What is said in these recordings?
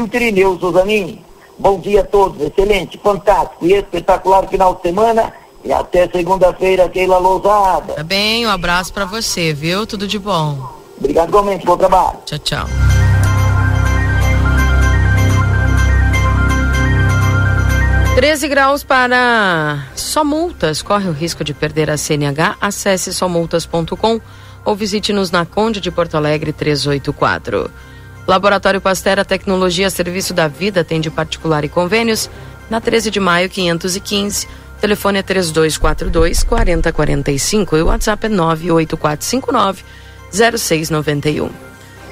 Niltrineu Souzanin. Bom dia a todos, excelente, fantástico e espetacular final de semana. E até segunda-feira, Keila Lousada. Tá bem, um abraço para você, viu? Tudo de bom. Obrigado, igualmente, bom trabalho. Tchau, tchau. Treze graus para só multas. Corre o risco de perder a CNH? Acesse somultas.com ou visite-nos na Conde de Porto Alegre 384. Laboratório Pastera Tecnologia Serviço da Vida atende particular e convênios na 13 de maio 515. O telefone é 3242 4045 e o WhatsApp é 98459 0691.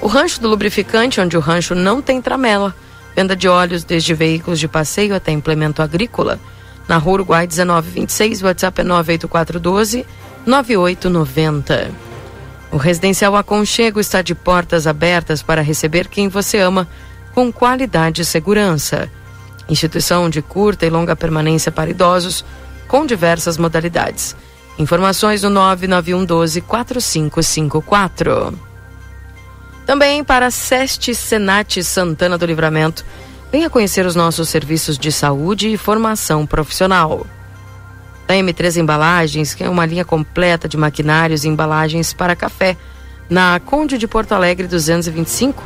O Rancho do Lubrificante, onde o rancho não tem tramela. Venda de óleos desde veículos de passeio até implemento agrícola. Na Rua Uruguai 1926, o WhatsApp é 98412 9890. O Residencial Aconchego está de portas abertas para receber quem você ama com qualidade e segurança. Instituição de curta e longa permanência para idosos com diversas modalidades. Informações no 99112 4554. Também para Seste Senat Santana do Livramento. Venha conhecer os nossos serviços de saúde e formação profissional da M3 Embalagens, que é uma linha completa de maquinários e embalagens para café, na Conde de Porto Alegre 225,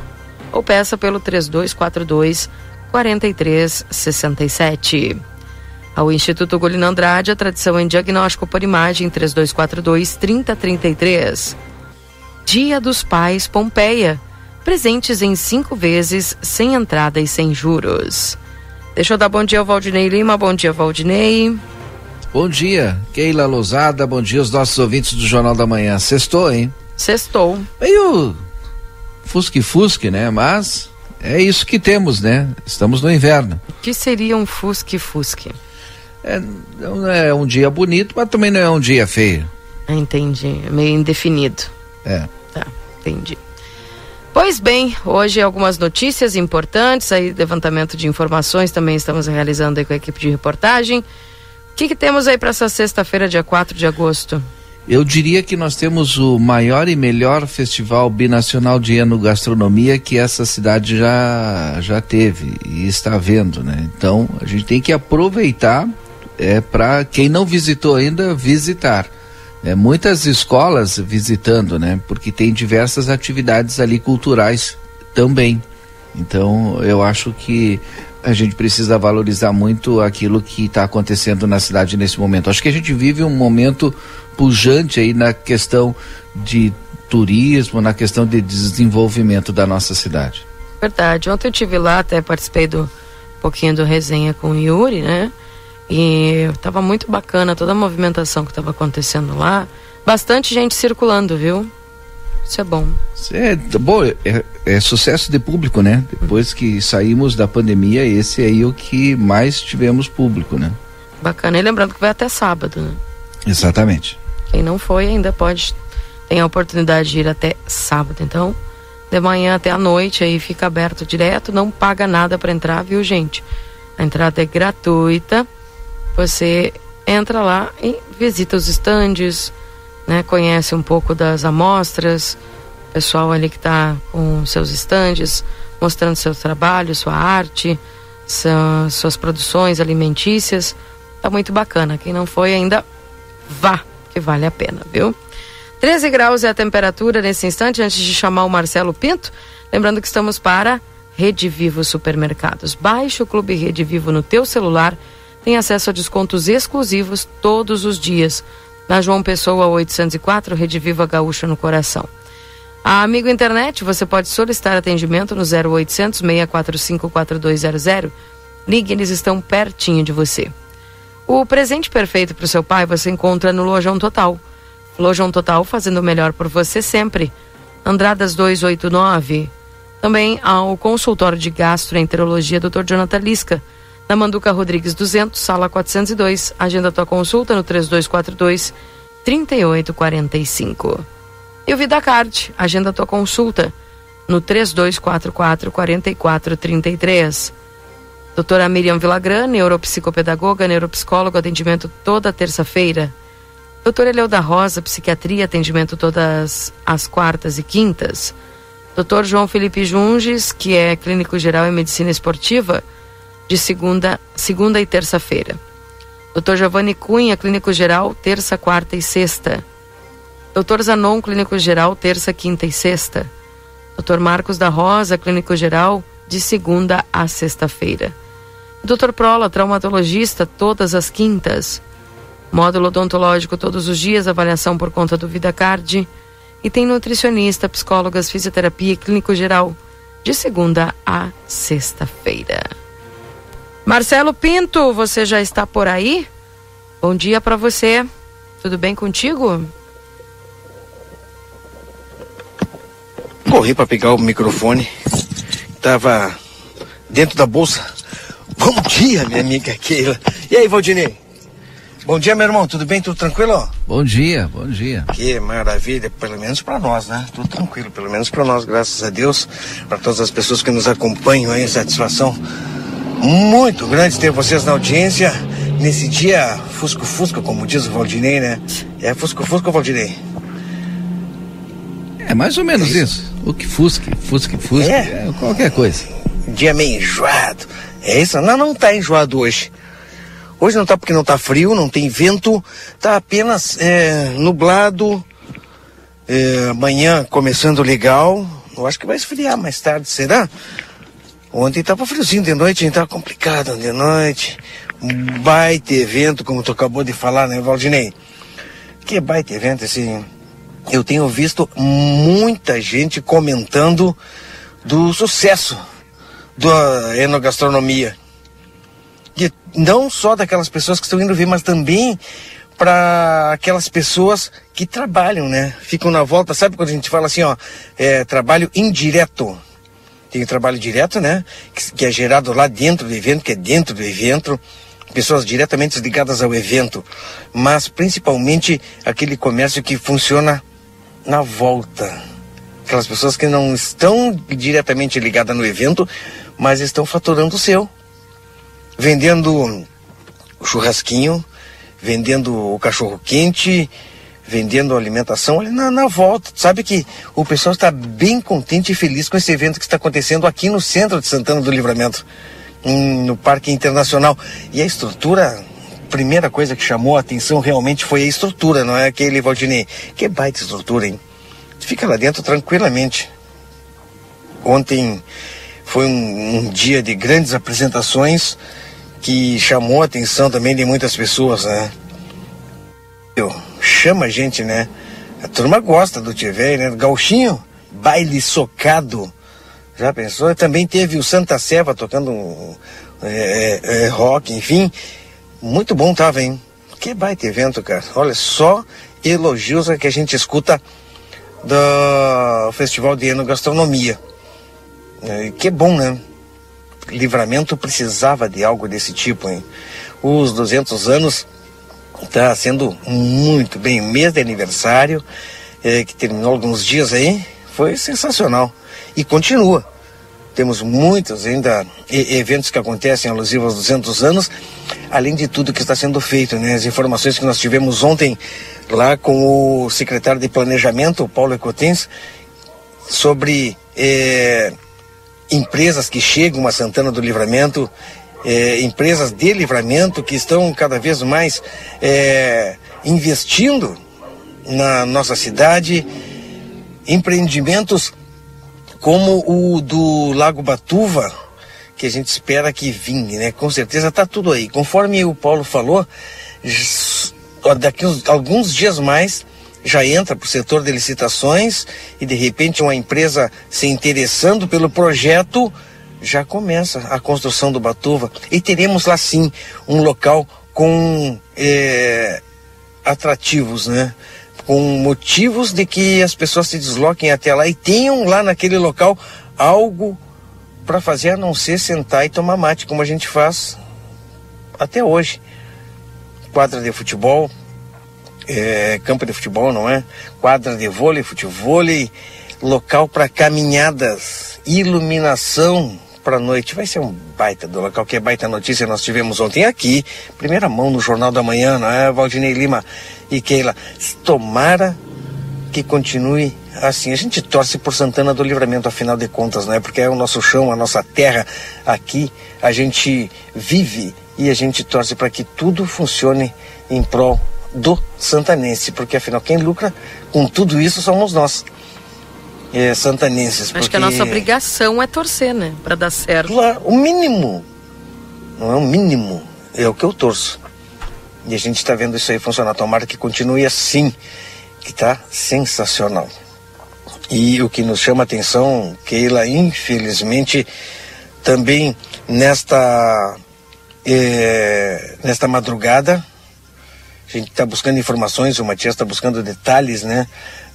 ou peça pelo 3242 4367. Ao Instituto Golino Andrade, a tradição em diagnóstico por imagem 3242 3033. Dia dos Pais Pompeia. Presentes em cinco vezes, sem entrada e sem juros. Deixa eu dar bom dia ao Valdinei Lima. Bom dia, Valdinei. Bom dia, Keila Lousada, bom dia aos nossos ouvintes do Jornal da Manhã. Sextou, hein? Sextou. Meio fusque-fusque, né? Mas é isso que temos, né? Estamos no inverno. O que seria um fusque-fusque? É, não é um dia bonito, mas também não é um dia feio. Entendi, é meio indefinido. É. Tá, entendi. Pois bem, hoje algumas notícias importantes, aí levantamento de informações também estamos realizando aí com a equipe de reportagem que, que temos aí para essa sexta-feira, dia 4 de agosto? Eu diria que nós temos o maior e melhor festival binacional de enogastronomia que essa cidade já, já teve e está vendo, né? Então a gente tem que aproveitar é, para quem não visitou ainda visitar. É, muitas escolas visitando, né? Porque tem diversas atividades ali culturais também. Então eu acho que a gente precisa valorizar muito aquilo que está acontecendo na cidade nesse momento. Acho que a gente vive um momento pujante aí na questão de turismo, na questão de desenvolvimento da nossa cidade. Verdade. Ontem eu tive lá, até participei do um pouquinho do resenha com o Yuri, né? E estava muito bacana toda a movimentação que estava acontecendo lá. Bastante gente circulando, viu? Isso é bom. É, bom, é, é, sucesso de público, né? Depois que saímos da pandemia, esse aí é o que mais tivemos público, né? Bacana. E lembrando que vai até sábado, né? Exatamente. Quem não foi ainda pode, tem a oportunidade de ir até sábado. Então, de manhã até a noite aí fica aberto direto, não paga nada para entrar, viu, gente? A entrada é gratuita. Você entra lá e visita os estandes, né, conhece um pouco das amostras, pessoal ali que está com seus estandes, mostrando seu trabalho, sua arte, sua, suas produções alimentícias. Tá muito bacana. Quem não foi ainda, vá, que vale a pena, viu? 13 graus é a temperatura nesse instante, antes de chamar o Marcelo Pinto. Lembrando que estamos para Rede Vivo Supermercados. Baixe o Clube Rede Vivo no teu celular. Tem acesso a descontos exclusivos todos os dias na João Pessoa 804, Rede Viva Gaúcha no coração. A Amigo Internet, você pode solicitar atendimento no 0800 645 4200. Ligue, eles estão pertinho de você. O presente perfeito para o seu pai você encontra no Lojão Total. Lojão Total fazendo o melhor por você sempre. Andradas 289. Também ao consultório de gastroenterologia Dr. Jonathan Lisca na Manduca Rodrigues 200, sala 402. Agenda tua consulta no 3242 3845. E o VidaCard, agenda tua consulta no 3244 4433. Doutora Miriam Vilagran, neuropsicopedagoga, neuropsicólogo, atendimento toda terça-feira. Doutora Eleuda Rosa, psiquiatria, atendimento todas as quartas e quintas. Dr. João Felipe Junges, que é clínico geral em medicina esportiva, de segunda, segunda e terça-feira. Dr. Giovanni Cunha, clínico geral, terça, quarta e sexta. Dr. Zanon, clínico geral, terça, quinta e sexta. Dr. Marcos da Rosa, clínico geral, de segunda a sexta-feira. Dr. Prola, traumatologista, todas as quintas. Módulo odontológico todos os dias, avaliação por conta do VidaCard. E tem nutricionista, psicólogas, fisioterapia e clínico geral, de segunda a sexta-feira. Marcelo Pinto, você já está por aí? Bom dia para você. Tudo bem contigo? Corri para pegar o microfone. Tava dentro da bolsa. Bom dia, minha amiga Keila. E aí, Valdinei? Bom dia, meu irmão. Tudo bem? Tudo tranquilo? Bom dia, bom dia. Que maravilha, pelo menos para nós, né? Tudo tranquilo, pelo menos para nós, graças a Deus. Para todas as pessoas que nos acompanham aí, satisfação muito grande ter vocês na audiência nesse dia fusco-fusco, como diz o Valdinei, né? É fusco-fusco, Valdinei? É mais ou menos é isso. isso. O que fusque, fusque, fusque, é. é qualquer coisa. Dia meio enjoado. É isso? Não, não tá enjoado hoje. Hoje não tá porque não tá frio, não tem vento, tá apenas é, nublado. É, amanhã começando legal. Eu acho que vai esfriar mais tarde, será? Ontem tava friozinho de noite? Tava complicado de noite. Baita evento, como tu acabou de falar, né, Valdinei? Que baita evento, assim eu tenho visto muita gente comentando do sucesso da enogastronomia. E não só daquelas pessoas que estão indo ver, mas também para aquelas pessoas que trabalham, né? Ficam na volta, sabe quando a gente fala assim, ó, é, trabalho indireto. Tem o trabalho direto, né? Que, que é gerado lá dentro do evento, que é dentro do evento pessoas diretamente ligadas ao evento, mas principalmente aquele comércio que funciona na volta. Aquelas pessoas que não estão diretamente ligadas no evento, mas estão faturando o seu. Vendendo o churrasquinho, vendendo o cachorro quente, vendendo alimentação ali na, na volta. Sabe que o pessoal está bem contente e feliz com esse evento que está acontecendo aqui no centro de Santana do Livramento, no Parque Internacional. E a estrutura primeira coisa que chamou a atenção realmente foi a estrutura, não é aquele Valdinei? Que baita estrutura, hein? Fica lá dentro tranquilamente. Ontem foi um, um dia de grandes apresentações que chamou a atenção também de muitas pessoas, né? Eu, chama a gente, né? A turma gosta do Tiver, né? Gauchinho, baile socado. Já pensou? Também teve o Santa Seva tocando é, é, é rock, enfim. Muito bom tava, hein? Que baita evento, cara. Olha, só elogios que a gente escuta do Festival de Enogastronomia. É, que bom, né? Livramento precisava de algo desse tipo, hein? Os 200 anos está sendo muito bem. Mês de aniversário, é, que terminou alguns dias aí, foi sensacional. E continua. Temos muitos ainda eventos que acontecem alusivos aos 200 anos, além de tudo que está sendo feito, né? As informações que nós tivemos ontem lá com o secretário de Planejamento, Paulo Ecotens, sobre é, empresas que chegam a Santana do Livramento, é, empresas de livramento que estão cada vez mais é, investindo na nossa cidade, empreendimentos como o do Lago Batuva, que a gente espera que vingue, né? Com certeza está tudo aí. Conforme o Paulo falou, daqui uns, alguns dias mais já entra para o setor de licitações e de repente uma empresa se interessando pelo projeto já começa a construção do Batuva e teremos lá sim um local com é, atrativos, né? Com motivos de que as pessoas se desloquem até lá e tenham lá naquele local algo para fazer a não ser sentar e tomar mate, como a gente faz até hoje quadra de futebol, é, campo de futebol, não é? Quadra de vôlei, futebol, local para caminhadas, iluminação para noite. Vai ser um baita do local, que é baita notícia nós tivemos ontem aqui, primeira mão no Jornal da Manhã, não é? Valdinei Lima e Keila. Tomara que continue assim, a gente torce por Santana do Livramento, afinal de contas, né? Porque é o nosso chão, a nossa terra aqui, a gente vive e a gente torce para que tudo funcione em prol do santanense, porque afinal quem lucra com tudo isso somos nós. É, santanenses. Acho porque... que a nossa obrigação é torcer, né? Para dar certo. Claro, o mínimo. Não é o mínimo. É o que eu torço. E a gente está vendo isso aí funcionar. Tomara que continue assim, que está sensacional. E o que nos chama a atenção, Keila, infelizmente, também nesta, é, nesta madrugada, a gente está buscando informações, o Matias está buscando detalhes, né?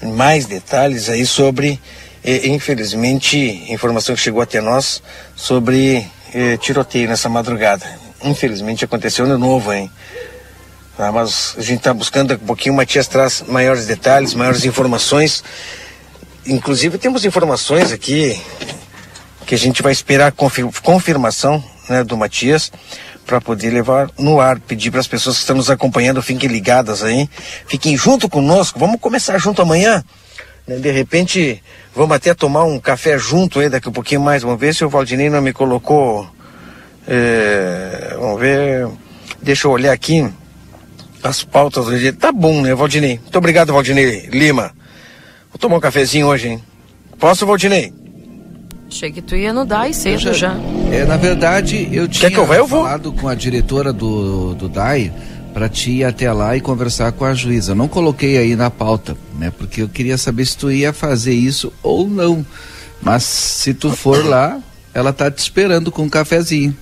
Mais detalhes aí sobre, eh, infelizmente, informação que chegou até nós sobre eh, tiroteio nessa madrugada. Infelizmente aconteceu de novo, hein? Ah, mas a gente está buscando um pouquinho, o Matias traz maiores detalhes, maiores informações. Inclusive temos informações aqui que a gente vai esperar confir confirmação né, do Matias para poder levar no ar, pedir para as pessoas que estão nos acompanhando, fiquem ligadas aí, fiquem junto conosco, vamos começar junto amanhã. Né? De repente, vamos até tomar um café junto aí daqui a um pouquinho mais. Vamos ver se o Valdinei não me colocou. É, vamos ver. Deixa eu olhar aqui as pautas do dia. Tá bom, né, Valdinei? Muito obrigado, Valdinei Lima. Vou tomar um cafezinho hoje, hein? Posso, Valdinei? Achei que tu ia no DAI cedo já, já. É, na verdade, eu tinha que eu vá? Eu vou. falado com a diretora do, do DAI para te ir até lá e conversar com a juíza. Não coloquei aí na pauta, né? Porque eu queria saber se tu ia fazer isso ou não. Mas se tu for lá, ela tá te esperando com um cafezinho.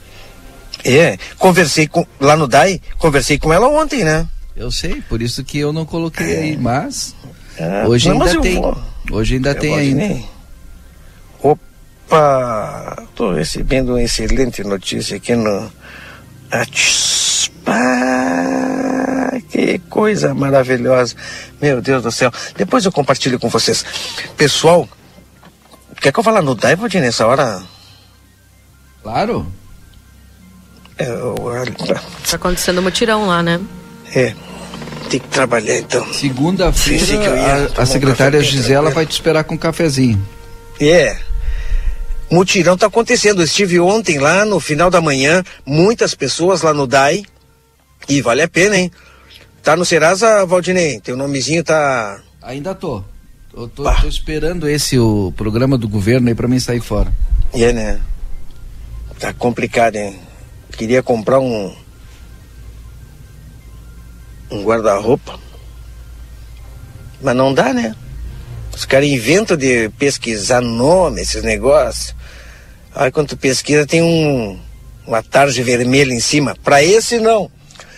É, conversei com lá no DAI, conversei com ela ontem, né? Eu sei, por isso que eu não coloquei aí, mas É, hoje não, mas ainda eu tem. vou. Hoje ainda Eu tem vou, ainda. Valdinei. Opa, tô recebendo uma excelente notícia aqui no Atispa. Que coisa maravilhosa. Meu Deus do céu. Depois eu compartilho com vocês. Pessoal, quer que eu fale no Dive nessa hora? Claro. É, eu- Tá acontecendo mutirão lá, né? é, tem que trabalhar então. Segunda-feira, a, a um secretária café bem Gisela vai te esperar com um cafezinho. É. Mutirão tá acontecendo. Eu estive ontem lá no final da manhã, muitas pessoas lá no DAI. E vale a pena, hein? Tá no Serasa, Valdinei? Teu nomezinho tá. Ainda tô. Eu tô, tô esperando esse o programa do governo aí pra mim sair fora. É, né? Tá complicado, hein? Queria comprar um. Um guarda-roupa. Mas não dá, né? Os caras inventam de pesquisar nome, esses negócios. Aí quando tu pesquisa tem um. Uma tarde vermelha em cima. Pra esse não.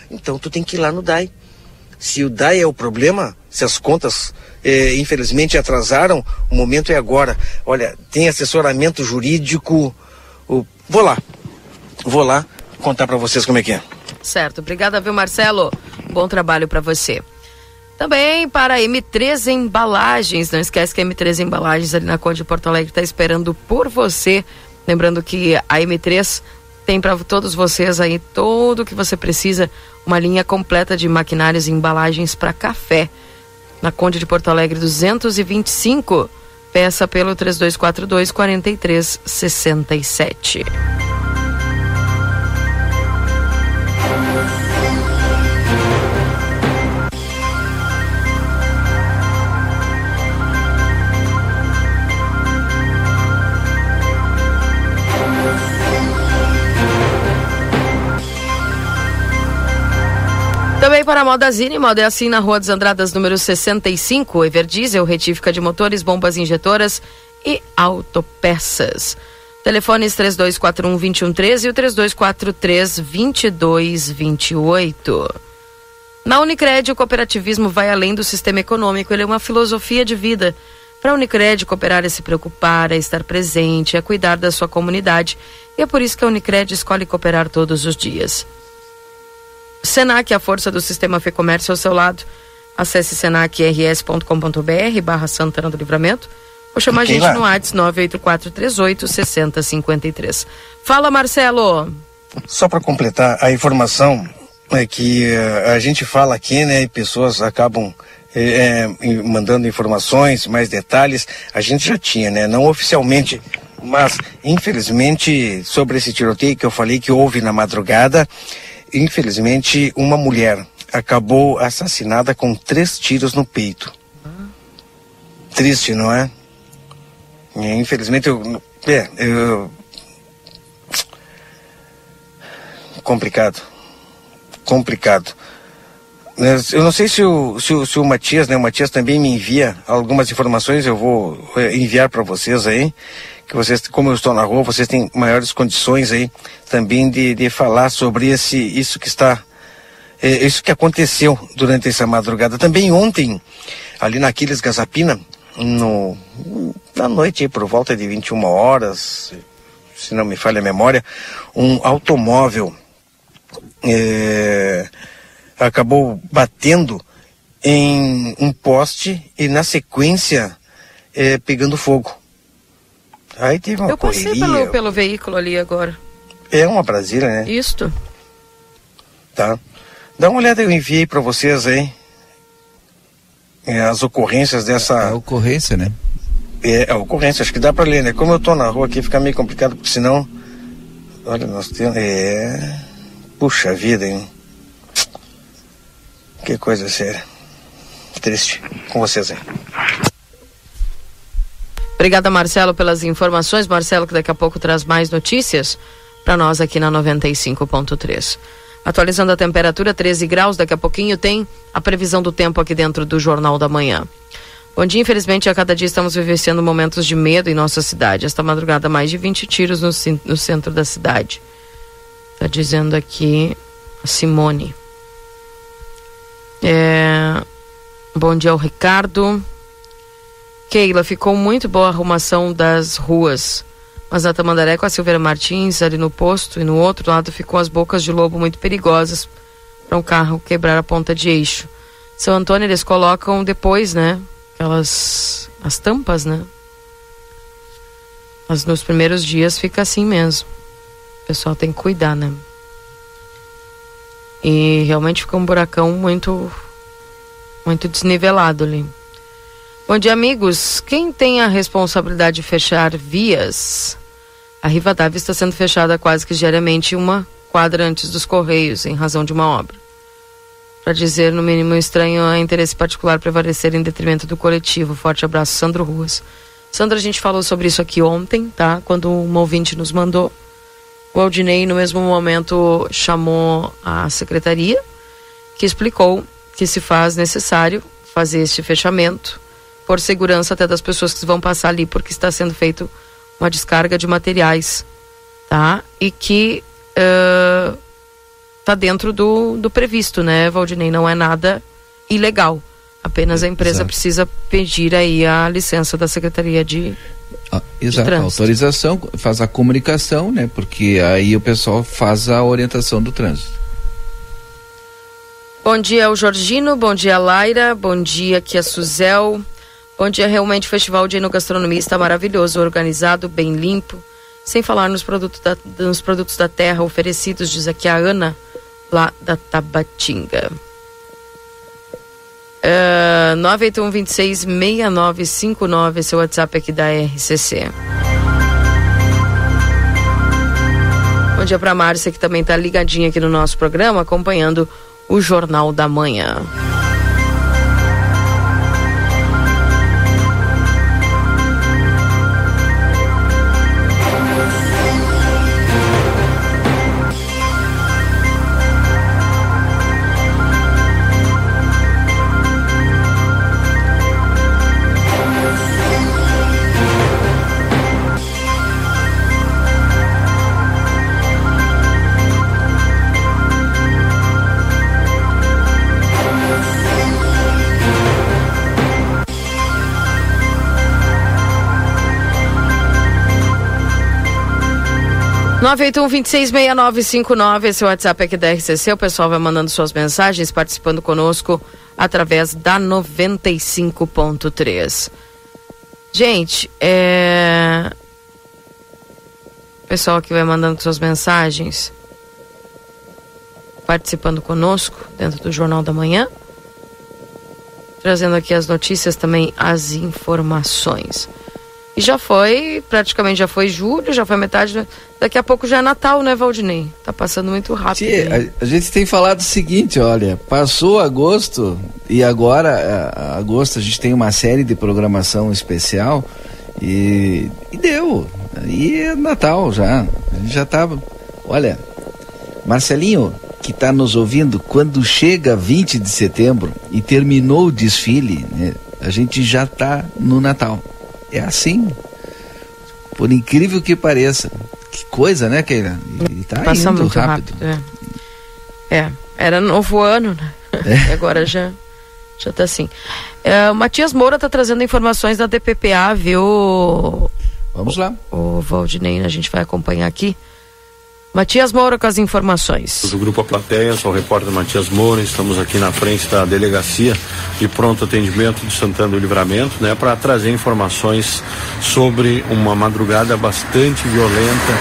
Então tu tem que ir lá no DAI. Se o DAI é o problema, se as contas eh, infelizmente atrasaram, o momento é agora. Olha, tem assessoramento jurídico. o- Vou lá. Vou lá contar pra vocês como é que é. Certo. Obrigada, viu, Marcelo? Bom trabalho para você. Também para a M3 Embalagens. Não esquece que a M3 Embalagens ali na Conde de Porto Alegre está esperando por você. Lembrando que a M3 tem para todos vocês aí tudo o que você precisa. Uma linha completa de maquinários e embalagens para café. Na Conde de Porto Alegre 225. Peça pelo 3242 4367. Também para a Modazine, Moda é assim na Rua dos Andradas, número 65, Everdiesel, retífica de motores, bombas injetoras e autopeças. Telefones 3241-2113 e o 3243-2228. Na Unicred, o cooperativismo vai além do sistema econômico, ele é uma filosofia de vida. Para a Unicred, cooperar é se preocupar, é estar presente, é cuidar da sua comunidade. E é por isso que a Unicred escolhe cooperar todos os dias. Senac, a força do sistema Fê Comércio ao seu lado. Acesse senacrs.com.br barra Santana do Livramento ou chama a gente lá. no WhatsApp 98438 6053. Fala, Marcelo. Só para completar a informação é que eh, a gente fala aqui, né, e pessoas acabam é, mandando informações, mais detalhes, a gente já tinha, né? Não oficialmente, mas infelizmente sobre esse tiroteio que eu falei que houve na madrugada, infelizmente uma mulher acabou assassinada com três tiros no peito. Triste, não é? Infelizmente eu, é, eu complicado, complicado. Eu não sei se o, se o, se o Matias, né? O Matias também me envia algumas informações, eu vou eh, enviar para vocês aí, que vocês, como eu estou na rua, vocês têm maiores condições aí também de, de falar sobre esse, isso que está, é, isso que aconteceu durante essa madrugada. Também ontem, ali na Aquiles Gazapina, no, na noite, por volta de 21 horas, se não me falha a memória, um automóvel é, acabou batendo em um poste e na sequência é, pegando fogo. Aí teve uma Eu passei correria. pelo, pelo veículo ali agora. É uma Brasília, né? Isto. Tá. Dá uma olhada, eu enviei para vocês aí é, as ocorrências dessa. A ocorrência, né? É, a ocorrência, acho que dá para ler, né? Como eu tô na rua aqui, fica meio complicado, porque senão. Olha, nós temos. É. Puxa vida, hein? Que coisa séria. Triste. Com vocês aí. Obrigada, Marcelo, pelas informações. Marcelo, que daqui a pouco traz mais notícias para nós aqui na 95.3. Atualizando a temperatura, 13 graus. Daqui a pouquinho tem a previsão do tempo aqui dentro do Jornal da Manhã. Bom dia, infelizmente, a cada dia estamos vivenciando momentos de medo em nossa cidade. Esta madrugada, mais de 20 tiros no, no centro da cidade. Está dizendo aqui a Simone. É... Bom dia ao Ricardo. Keila, ficou muito boa a arrumação das ruas. Mas na Tamandaré com a Silveira Martins, ali no posto, e no outro lado ficou as bocas de lobo muito perigosas para um carro quebrar a ponta de eixo. São Antônio eles colocam depois, né? Aquelas. as tampas, né? Mas nos primeiros dias fica assim mesmo. O pessoal tem que cuidar, né? E realmente fica um buracão muito. muito desnivelado ali. Bom dia, amigos. Quem tem a responsabilidade de fechar vias? A Rivadavia está sendo fechada quase que diariamente uma quadra antes dos Correios, em razão de uma obra. Para dizer, no mínimo, estranho a interesse particular prevalecer em detrimento do coletivo. Forte abraço, Sandro Ruas. Sandra, a gente falou sobre isso aqui ontem, tá? Quando um ouvinte nos mandou. O Aldinei, no mesmo momento, chamou a secretaria, que explicou que se faz necessário fazer este fechamento por segurança até das pessoas que vão passar ali, porque está sendo feito uma descarga de materiais, tá? E que está uh, dentro do, do previsto, né, Valdinei? Não é nada ilegal. Apenas a empresa Exato. precisa pedir aí a licença da Secretaria de. Ah, exato, de autorização, faz a comunicação, né? Porque aí o pessoal faz a orientação do trânsito. Bom dia ao Jorgino, bom dia Laira, bom dia aqui a Suzel. Bom dia, realmente o Festival de Enogastronomia está maravilhoso, organizado, bem limpo, sem falar nos produtos da, nos produtos da terra oferecidos, diz aqui a Ana, lá da Tabatinga. Uh, 981-26-6959, esse é o WhatsApp aqui da RCC. Bom dia para Márcia, que também está ligadinha aqui no nosso programa, acompanhando o Jornal da Manhã. 981-266959, esse WhatsApp aqui da RCC. O pessoal vai mandando suas mensagens, participando conosco através da 95.3. Gente, é. O pessoal que vai mandando suas mensagens, participando conosco dentro do Jornal da Manhã. trazendo aqui as notícias também, as informações. E já foi, praticamente já foi julho, já foi metade. Daqui a pouco já é Natal, né, Valdinei? Tá passando muito rápido. Sim, a, a, gente tem falado o seguinte, olha, passou agosto e agora, a, agosto, a gente tem uma série de programação especial e, e deu. E é Natal já. A gente já tava. Olha, Marcelinho, que está nos ouvindo, quando chega 20 de setembro e terminou o desfile, né, a gente já está no Natal. É assim. Por incrível que pareça. Que coisa, né, Keila? E tá Passa indo muito rápido. rápido é. é. era novo ano, né? É. Agora já já tá assim. É, o Matias Moura tá trazendo informações da DPPA, viu? Vamos lá. O, o Valdinei, a gente vai acompanhar aqui. Matias Moura com as informações. Do Grupo A Plateia, sou o repórter Matias Moura, estamos aqui na frente da delegacia de pronto atendimento de Santana do Livramento, né, para trazer informações sobre uma madrugada bastante violenta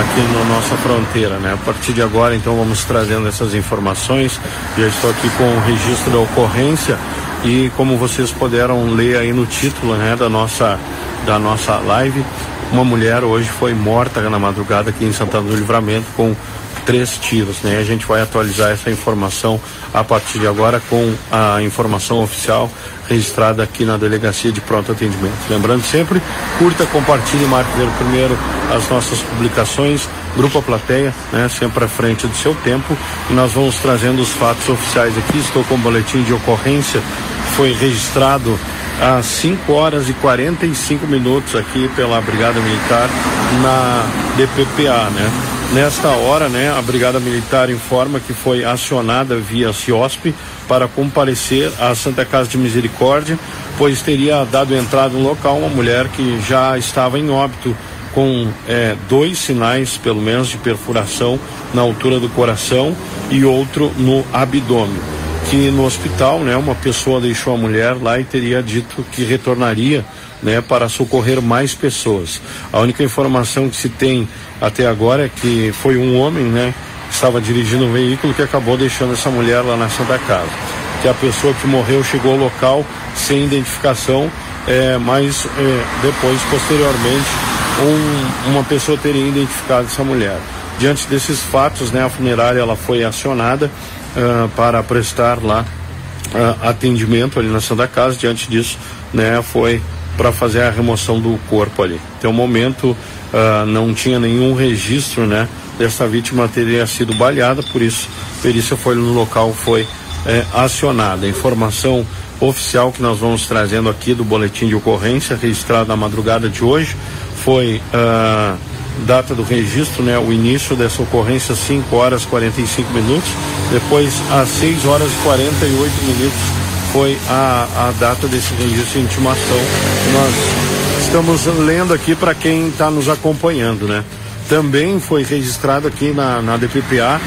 aqui na nossa fronteira, né? A partir de agora, então, vamos trazendo essas informações. Já estou aqui com o registro da ocorrência e como vocês puderam ler aí no título, né, da nossa da nossa live, uma mulher hoje foi morta na madrugada aqui em Santana do Livramento com três tiros, né? A gente vai atualizar essa informação a partir de agora com a informação oficial registrada aqui na Delegacia de Pronto Atendimento. Lembrando sempre, curta, compartilhe, marque ver primeiro as nossas publicações, Grupo A Plateia, né? Sempre à frente do seu tempo e nós vamos trazendo os fatos oficiais aqui. Estou com o boletim de ocorrência, foi registrado às 5 horas e 45 minutos aqui pela Brigada Militar na DPPA, né? Nesta hora, né, a Brigada Militar informa que foi acionada via CIOSP para comparecer à Santa Casa de Misericórdia, pois teria dado entrada no local uma mulher que já estava em óbito com é, dois sinais, pelo menos, de perfuração na altura do coração e outro no abdômen que no hospital, né, uma pessoa deixou a mulher lá e teria dito que retornaria, né, para socorrer mais pessoas. A única informação que se tem até agora é que foi um homem, né, que estava dirigindo um veículo que acabou deixando essa mulher lá na Santa Casa. Que a pessoa que morreu chegou ao local sem identificação, é, mas é, depois, posteriormente, um, uma pessoa teria identificado essa mulher. Diante desses fatos, né, a funerária ela foi acionada uh, para prestar lá uh, atendimento ali na Santa Casa. Diante disso, né, foi para fazer a remoção do corpo ali. Até o momento uh, não tinha nenhum registro, né, dessa vítima teria sido baleada, por isso a perícia foi no local, foi acionada. Informação oficial que nós vamos trazendo aqui do boletim de ocorrência registrado na madrugada de hoje foi uh, data do registro, né, o início dessa ocorrência 5 horas 45 minutos, depois às 6 horas e 48 minutos foi a, a data desse registro de intimação. Nós estamos lendo aqui para quem está nos acompanhando, né? Também foi registrado aqui na, na DPPA,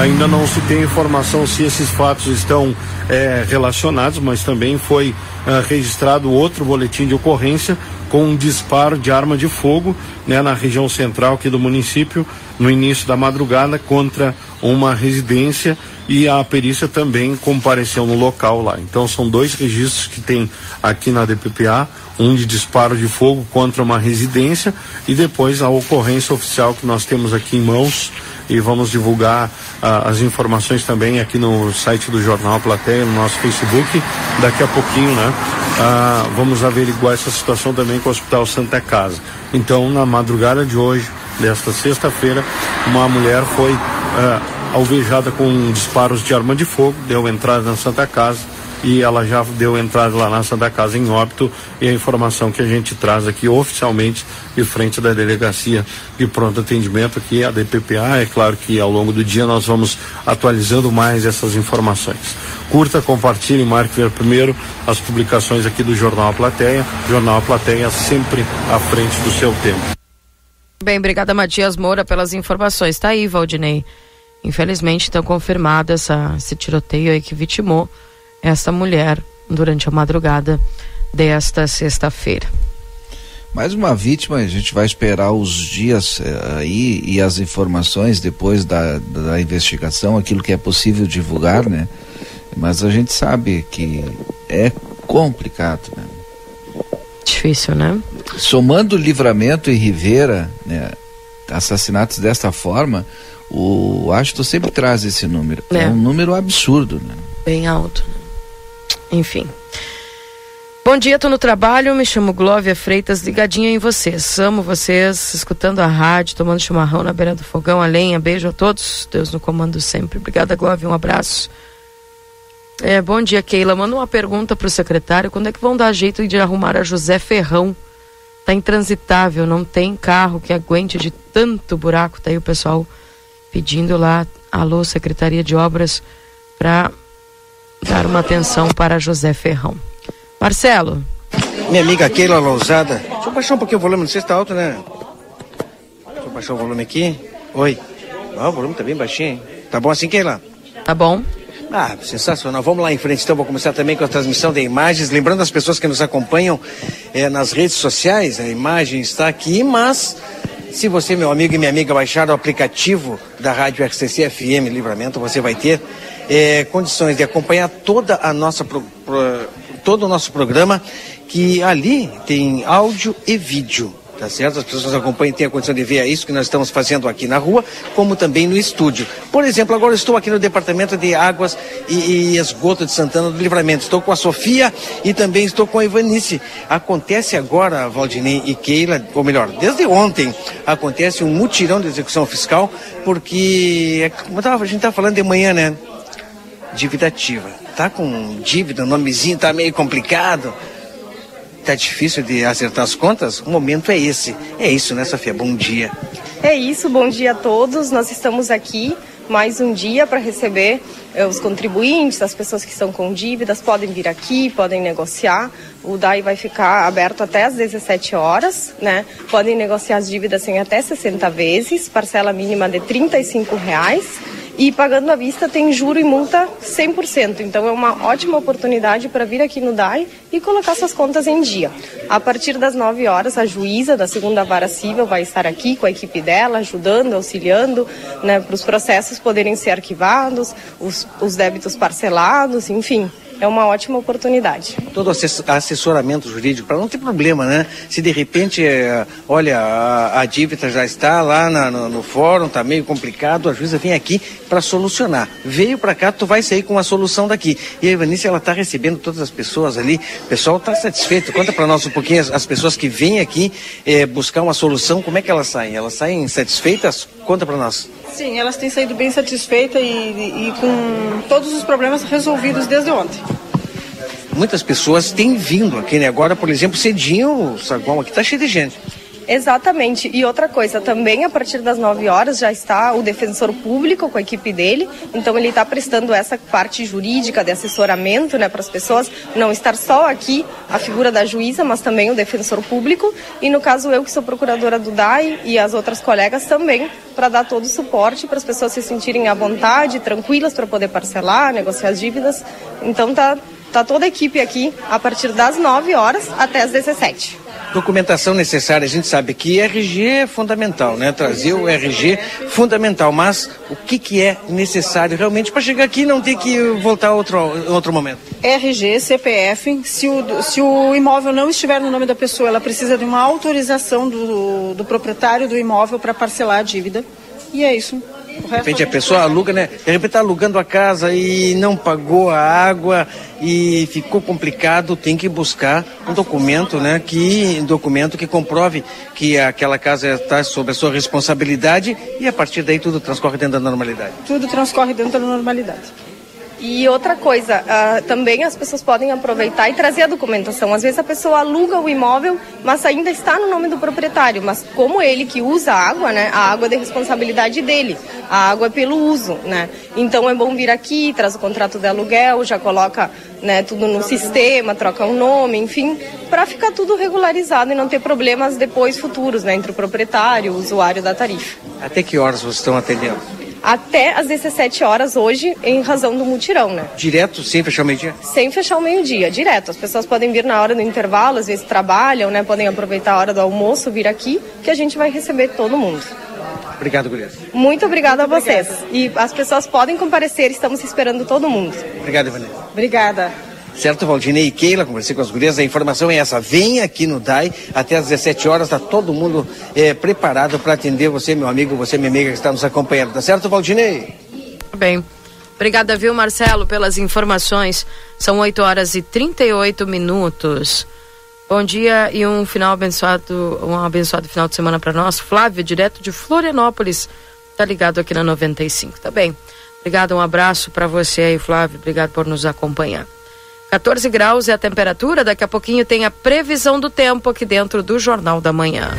ainda não se tem informação se esses fatos estão é, relacionados, mas também foi é, registrado outro boletim de ocorrência com um disparo de arma de fogo né, na região central aqui do município no início da madrugada contra uma residência e a perícia também compareceu no local lá. Então são dois registros que tem aqui na DPPA, um de disparo de fogo contra uma residência e depois a ocorrência oficial que nós temos aqui em mãos e vamos divulgar ah, as informações também aqui no site do Jornal Plateia, no nosso Facebook, daqui a pouquinho, né? Ah, vamos averiguar essa situação também com o Hospital Santa Casa. Então, na madrugada de hoje, desta sexta-feira, uma mulher foi ah, alvejada com disparos de arma de fogo, deu entrada na Santa Casa e ela já deu entrada lá na Santa Casa em óbito e a informação que a gente traz aqui oficialmente de frente da delegacia de pronto atendimento aqui a DPPA, é claro que ao longo do dia nós vamos atualizando mais essas informações. Curta, compartilhe, marque ver primeiro as publicações aqui do Jornal a Plateia. Jornal a Plateia sempre à frente do seu tempo. Bem, obrigada Matias Moura pelas informações. Tá aí, Valdinei. Infelizmente, está confirmado essa, esse tiroteio aí que vitimou essa mulher durante a madrugada desta sexta-feira. Mais uma vítima, a gente vai esperar os dias eh, aí e as informações depois da, da investigação, aquilo que é possível divulgar, né? Mas a gente sabe que é complicado, né? Difícil, né? Somando Livramento e Rivera, né, assassinatos desta forma, o Ashton sempre traz esse número. É, é um número absurdo, né? Bem alto. Né? Enfim. Bom dia, tô no trabalho, me chamo Glóvia Freitas, ligadinha em vocês. Amo vocês, escutando a rádio, tomando chimarrão na beira do fogão, a lenha. Beijo a todos, Deus no comando sempre. Obrigada, Glóvia, um abraço. É, bom dia, Keila. Manda uma pergunta para o secretário. Quando é que vão dar jeito de arrumar a José Ferrão? Tá intransitável, não tem carro que aguente de tanto buraco. Tá aí o pessoal pedindo lá, alô, Secretaria de Obras, para dar uma atenção para José Ferrão. Marcelo. Minha amiga Keila Lousada. Deixa eu baixar um pouquinho o volume, não sei se tá alto, né? Deixa eu baixar o volume aqui. Oi. Ah, o volume tá bem baixinho, hein? Tá bom assim, Keila? Tá bom. Ah, sensacional. Vamos lá em frente, então. Vou começar também com a transmissão de imagens. Lembrando as pessoas que nos acompanham é, nas redes sociais, a imagem está aqui, mas se você, meu amigo e minha amiga, baixar o aplicativo da Rádio RCC FM Livramento, você vai ter é, condições de acompanhar toda a nossa pro, pro, todo o nosso programa, que ali tem áudio e vídeo. Tá certo? As pessoas acompanham têm a condição de ver isso que nós estamos fazendo aqui na rua, como também no estúdio. Por exemplo, agora estou aqui no Departamento de Águas e, e Esgoto de Santana do Livramento. Estou com a Sofia e também estou com a Ivanice. Acontece agora, Valdinei e Keila, ou melhor, desde ontem, acontece um mutirão de execução fiscal, porque, é a gente estava falando de manhã, né? Dívida ativa. Tá com dívida, o nomezinho tá meio complicado tá difícil de acertar as contas, o momento é esse. É isso, né, Sofia? Bom dia. É isso, bom dia a todos. Nós estamos aqui mais um dia para receber eh, os contribuintes, as pessoas que estão com dívidas, podem vir aqui, podem negociar. O DAI vai ficar aberto até às 17 horas, né? Podem negociar as dívidas em até 60 vezes, parcela mínima de R$ reais e pagando à vista tem juro e multa 100%. Então é uma ótima oportunidade para vir aqui no DAI e colocar suas contas em dia. A partir das 9 horas, a juíza da segunda vara civil vai estar aqui com a equipe dela, ajudando, auxiliando né, para os processos poderem ser arquivados, os, os débitos parcelados, enfim é uma ótima oportunidade. Todo assessoramento jurídico, para não ter problema, né? Se de repente, é, olha, a, a, dívida já está lá na, no, no, fórum, está meio complicado, a juíza vem aqui para solucionar. Veio para cá, tu vai sair com uma solução daqui. E a Ivanice, ela está recebendo todas as pessoas ali, o pessoal está satisfeito. Conta para nós um pouquinho as, as, pessoas que vêm aqui é, buscar uma solução, como é que elas saem? Elas saem satisfeitas? Conta para nós. Sim, elas têm saído bem satisfeitas e, e, e com todos os problemas resolvidos desde ontem muitas pessoas têm vindo aqui, né? Agora, por exemplo, cedinho, o saguão aqui está cheio de gente. Exatamente. E outra coisa, também a partir das 9 horas já está o defensor público com a equipe dele. Então ele está prestando essa parte jurídica de assessoramento né, para as pessoas não estar só aqui a figura da juíza, mas também o defensor público. E no caso eu que sou procuradora do DAI e as outras colegas também para dar todo o suporte para as pessoas se sentirem à vontade, tranquilas para poder parcelar, negociar as dívidas. Então tá tá toda a equipe aqui a partir das 9 horas até as 17 documentação necessária. A gente sabe que RG é fundamental, né? Trazer o RG fundamental, mas o que, que é necessário realmente para chegar aqui e não ter que voltar outro outro momento? RG, CPF. Se o, se o imóvel não estiver no nome da pessoa, ela precisa de uma autorização do, do proprietário do imóvel para parcelar a dívida. E é isso. De repente a pessoa aluga, né? De repente está alugando a casa e não pagou a água e ficou complicado, tem que buscar um documento, né? Que um documento que comprove que aquela casa está sob a sua responsabilidade e a partir daí tudo transcorre dentro da normalidade. Tudo transcorre dentro da normalidade. E outra coisa, uh, também as pessoas podem aproveitar e trazer a documentação. Às vezes a pessoa aluga o imóvel, mas ainda está no nome do proprietário. Mas como ele que usa a água, né? A água é de responsabilidade dele. A água é pelo uso, né? Então é bom vir aqui, traz o contrato de aluguel, já coloca né, tudo no sistema, troca um nome, enfim, para ficar tudo regularizado e não ter problemas depois futuros, né? Entre o proprietário o usuário da tarifa. Até que horas vocês estão atendendo? Até às 17 horas hoje, em razão do mutirão, né? Direto, sem fechar o meio-dia? Sem fechar o meio-dia, direto. As pessoas podem vir na hora do intervalo, às vezes trabalham, né? Podem aproveitar a hora do almoço, vir aqui, que a gente vai receber todo mundo. Obrigado, Gurias. Muito obrigada a vocês. E as pessoas podem comparecer, estamos esperando todo mundo. Obrigado, Vanessa. Obrigada. Certo, Valdinei e Keila, conversei com as gurias, a informação é essa. Vem aqui no DAI, até às 17 horas, está todo mundo é, preparado para atender você, meu amigo, você, minha amiga que está nos acompanhando. Tá certo, Valdinei? Bem. Obrigada, viu, Marcelo, pelas informações. São 8 horas e 38 minutos. Bom dia e um final abençoado, um abençoado final de semana para nós. Flávio, direto de Florianópolis, tá ligado aqui na 95, tá bem? Obrigado, um abraço para você aí, Flávio. Obrigado por nos acompanhar. 14 graus é a temperatura. Daqui a pouquinho tem a previsão do tempo aqui dentro do Jornal da Manhã.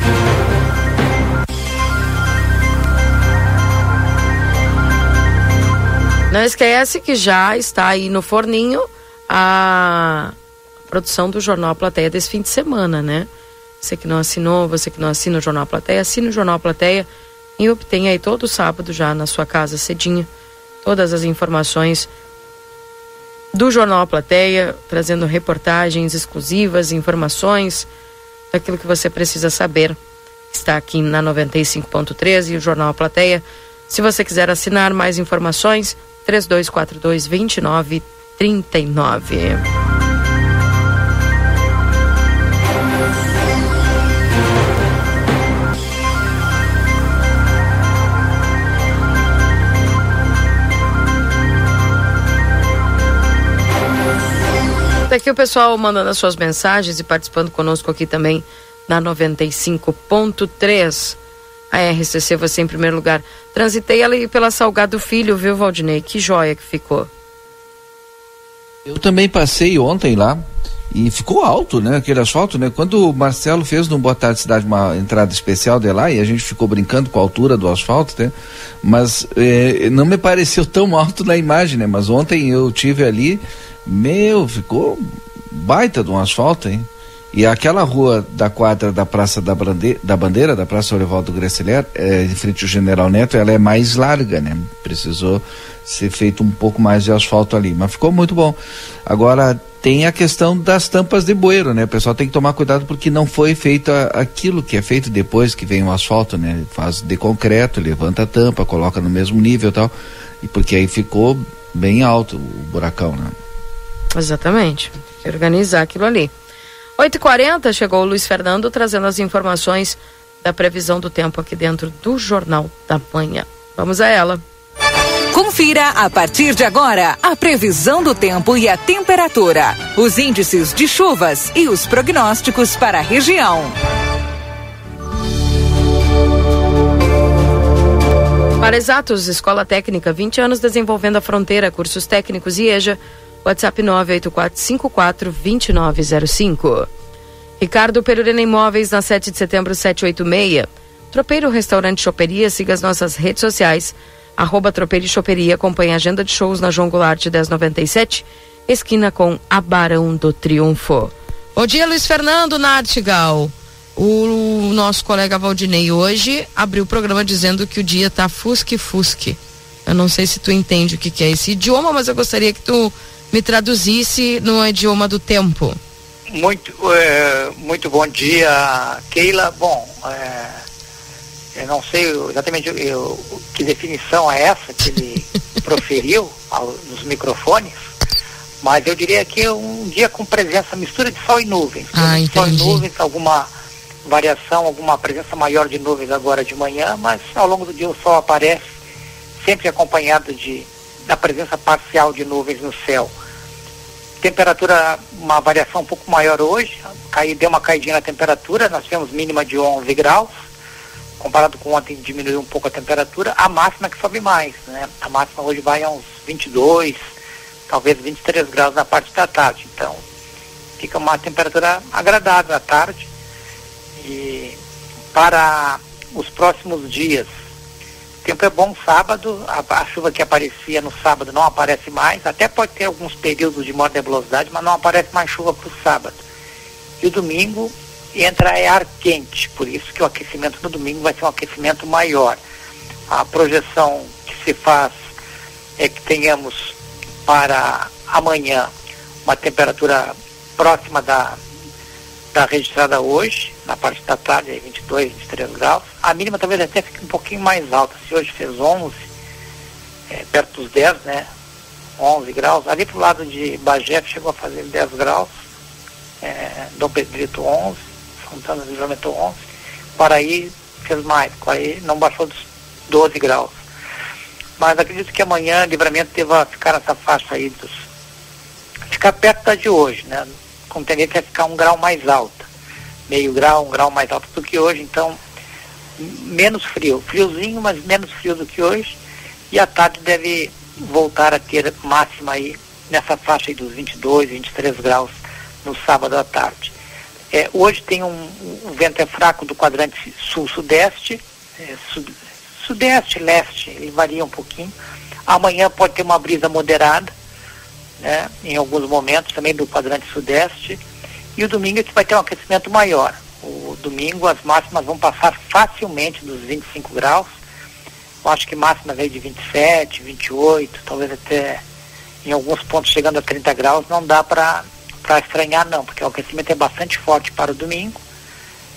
Não esquece que já está aí no forninho a produção do Jornal Plateia desse fim de semana, né? Você que não assinou, você que não assina o Jornal Plateia, assine o Jornal Plateia e obtenha aí todo sábado já na sua casa cedinho todas as informações do Jornal Plateia, trazendo reportagens exclusivas, informações daquilo que você precisa saber. Está aqui na 95.3 e o Jornal Plateia. Se você quiser assinar mais informações, 3242 2939. Aqui o pessoal mandando as suas mensagens e participando conosco aqui também na 95.3. A RCC, você em primeiro lugar. Transitei ali pela Salgado Filho, viu, Valdinei? Que joia que ficou. Eu também passei ontem lá e ficou alto, né? Aquele asfalto, né? Quando o Marcelo fez no Boa Tarde Cidade uma entrada especial de lá e a gente ficou brincando com a altura do asfalto, né? Mas eh, não me pareceu tão alto na imagem, né? Mas ontem eu tive ali, meu, ficou baita de um asfalto, hein? E aquela rua da quadra da Praça da, Brande, da Bandeira, da Praça Olivaldo Gressler, é, em frente ao General Neto, ela é mais larga, né? Precisou ser feito um pouco mais de asfalto ali, mas ficou muito bom. Agora tem a questão das tampas de bueiro, né? O pessoal tem que tomar cuidado porque não foi feito aquilo que é feito depois que vem o asfalto, né? Faz de concreto, levanta a tampa, coloca no mesmo nível tal. E porque aí ficou bem alto o buracão, né? Exatamente. Organizar aquilo ali. 8h40 chegou o Luiz Fernando trazendo as informações da previsão do tempo aqui dentro do Jornal da Manhã. Vamos a ela. Confira a partir de agora a previsão do tempo e a temperatura, os índices de chuvas e os prognósticos para a região. Para exatos, Escola Técnica, 20 anos desenvolvendo a fronteira, cursos técnicos e EJA WhatsApp 984-54-2905. Ricardo Perurena Imóveis, na 7 de setembro, 786. Tropeiro Restaurante Choperia, siga as nossas redes sociais. Arroba Tropeiro e Choperia, acompanhe a agenda de shows na João Goulart 1097, esquina com a Barão do Triunfo. Bom dia, Luiz Fernando Nartigal. O nosso colega Valdinei hoje abriu o programa dizendo que o dia tá fusque-fusque. Eu não sei se tu entende o que, que é esse idioma, mas eu gostaria que tu me traduzisse no idioma do tempo. Muito, é, muito bom dia, Keila. Bom, é, eu não sei exatamente eu, que definição é essa que ele proferiu ao, nos microfones, mas eu diria que é um dia com presença, mistura de sol e nuvens. Ah, sol e nuvens, alguma variação, alguma presença maior de nuvens agora de manhã, mas ao longo do dia o sol aparece, sempre acompanhado de da presença parcial de nuvens no céu. Temperatura, uma variação um pouco maior hoje, cai, deu uma caidinha na temperatura, nós tivemos mínima de 11 graus, comparado com ontem diminuiu um pouco a temperatura, a máxima que sobe mais, né? A máxima hoje vai a uns 22, talvez 23 graus na parte da tarde, então fica uma temperatura agradável à tarde e para os próximos dias, tempo é bom sábado, a, a, chuva que aparecia no sábado não aparece mais, até pode ter alguns períodos de maior nebulosidade, mas não aparece mais chuva para o sábado. E o domingo entra é ar quente, por isso que o aquecimento no domingo vai ser um aquecimento maior. A projeção que se faz é que tenhamos para amanhã uma temperatura próxima da, da registrada hoje, na parte da tarde, aí 22, 23 graus. A mínima talvez até fique um pouquinho mais alta. Se hoje fez 11, é, perto dos 10, né? 11 graus. Ali pro lado de Bagé chegou a fazer 10 graus. É, Dom Pedrito 11, Santana Livramento 11. Paraí fez mais, Paraí não baixou dos 12 graus. Mas acredito que amanhã Livramento deva ficar nessa faixa aí dos. ficar perto da de hoje, né? Com tendência a ficar um grau mais alta. Meio grau, um grau mais alto do que hoje, então menos frio. Friozinho, mas menos frio do que hoje. E à tarde deve voltar a ter máxima aí nessa faixa aí dos 22, 23 graus no sábado à tarde. É, hoje tem um, um, vento é fraco do quadrante sul-sudeste, é, sud, sudeste, leste, ele varia um pouquinho. Amanhã pode ter uma brisa moderada, né, em alguns momentos também do quadrante sudeste. E o domingo vai ter um aquecimento maior. O domingo as máximas vão passar facilmente dos 25 graus. Eu acho que máxima veio de 27, 28, talvez até em alguns pontos chegando a 30 graus. Não dá para estranhar não, porque o aquecimento é bastante forte para o domingo.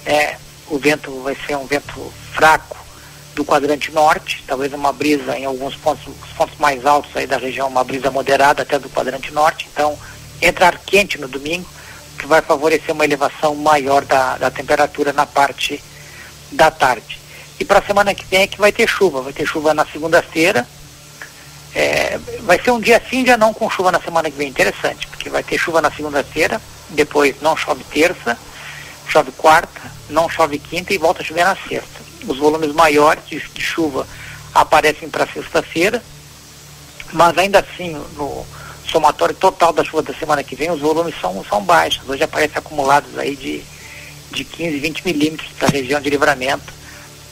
É, o vento vai ser um vento fraco do quadrante norte, talvez uma brisa em alguns pontos, os pontos mais altos aí da região, uma brisa moderada até do quadrante norte. Então, entrar quente no domingo, que vai favorecer uma elevação maior da, da temperatura na parte da tarde. E para a semana que vem é que vai ter chuva, vai ter chuva na segunda-feira. É, vai ser um dia sim, dia não com chuva na semana que vem, interessante, porque vai ter chuva na segunda-feira, depois não chove terça, chove quarta, não chove quinta e volta a chover na sexta. Os volumes maiores de, de chuva aparecem para sexta-feira, mas ainda assim no, somatório total da chuva da semana que vem, os volumes são, são baixos. Hoje aparecem acumulados aí de, de 15, 20 milímetros da região de livramento.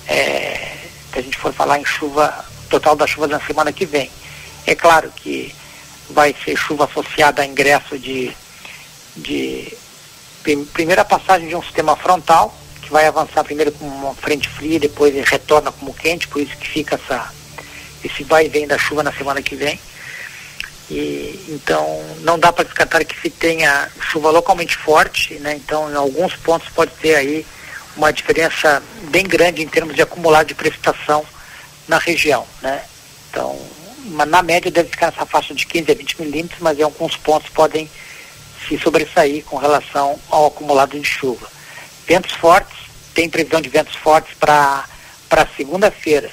É, se a gente for falar em chuva, total da chuva da semana que vem. É claro que vai ser chuva associada a ingresso de, de primeira passagem de um sistema frontal, que vai avançar primeiro com uma frente fria, depois retorna como quente, por isso que fica essa, esse vai e vem da chuva na semana que vem. E, então, não dá para descartar que se tenha chuva localmente forte, né? Então, em alguns pontos pode ter aí uma diferença bem grande em termos de acumulado de precipitação na região, né? Então, na média deve ficar nessa faixa de 15 a 20 milímetros, mas em alguns pontos podem se sobressair com relação ao acumulado de chuva. Ventos fortes, tem previsão de ventos fortes para segunda-feira.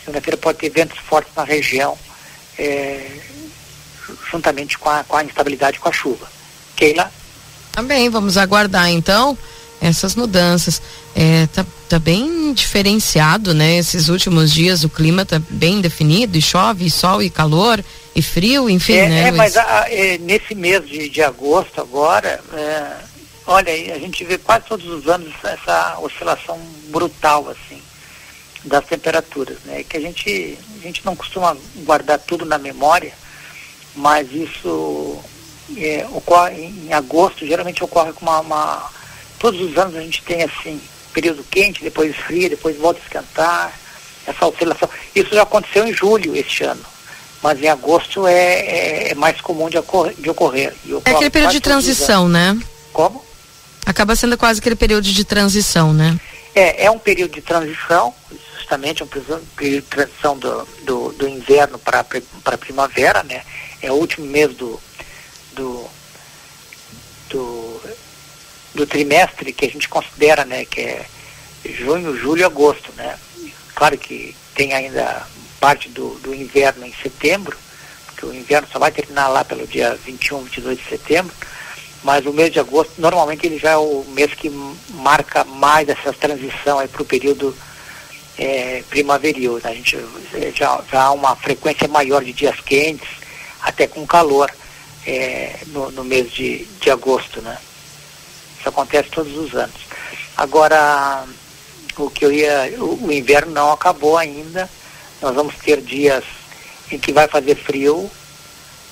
Segunda-feira pode ter ventos fortes na região. É, juntamente com a, com a instabilidade com a chuva. Keila? Também, vamos aguardar então essas mudanças. É, tá, tá bem diferenciado, né? Esses últimos dias o clima tá bem definido, e chove, e sol, e calor, e frio, enfim, é, né? É, mas a, é, nesse mês de, de agosto agora, é, olha, a gente vê quase todos os anos essa oscilação brutal, assim, das temperaturas, né? Que a gente, a gente não costuma guardar tudo na memória, mas isso é, ocorre em agosto, geralmente ocorre com uma, uma, Todos os anos a gente tem assim, período quente, depois frio, depois volta a esquentar, essa oscilação. Isso já aconteceu em julho este ano, mas em agosto é, é, é mais comum de, ocorrer. De ocorrer é aquele período de transição, né? Como? Acaba sendo quase aquele período de transição, né? É, é um período de transição, justamente um período de transição do, do, do inverno para a primavera, né? é o último mês do, do, do, do, trimestre que a gente considera, né, que é junho, julho e agosto, né. Claro que tem ainda parte do, do inverno em setembro, porque o inverno só vai terminar lá pelo dia 21, 22 de setembro, mas o mês de agosto, normalmente ele já é o mês que marca mais essa transição aí para o período é, primaveril. Né? A gente já, já há uma frequência maior de dias quentes, até com calor é, no, no, mês de, de agosto, né? Isso acontece todos os anos. Agora, o que eu ia, o, o inverno não acabou ainda. Nós vamos ter dias em que vai fazer frio,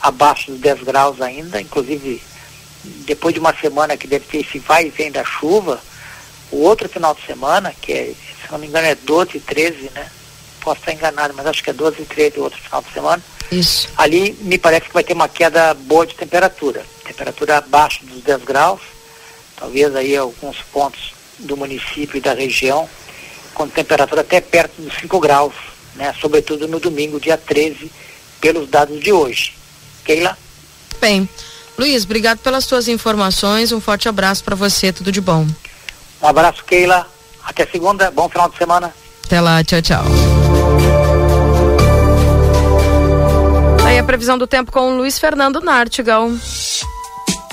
abaixo dos 10 graus ainda, inclusive depois de uma semana que deve ter esse vai e vem da chuva, o outro final de semana, que é, se não me engano é 12 e 13, né? Posso estar enganado, mas acho que é 12 e 13 o outro final de semana isso. Ali me parece que vai ter uma queda boa de temperatura. Temperatura abaixo dos 10 graus, talvez aí alguns pontos do município e da região, com temperatura até perto dos 5 graus, né? sobretudo no domingo, dia 13, pelos dados de hoje. Keila. Bem, Luiz, obrigado pelas suas informações. Um forte abraço para você. Tudo de bom. Um abraço, Keila. Até segunda. Bom final de semana. Até lá. Tchau, tchau. Aí a previsão do tempo com o Luiz Fernando Nartigal.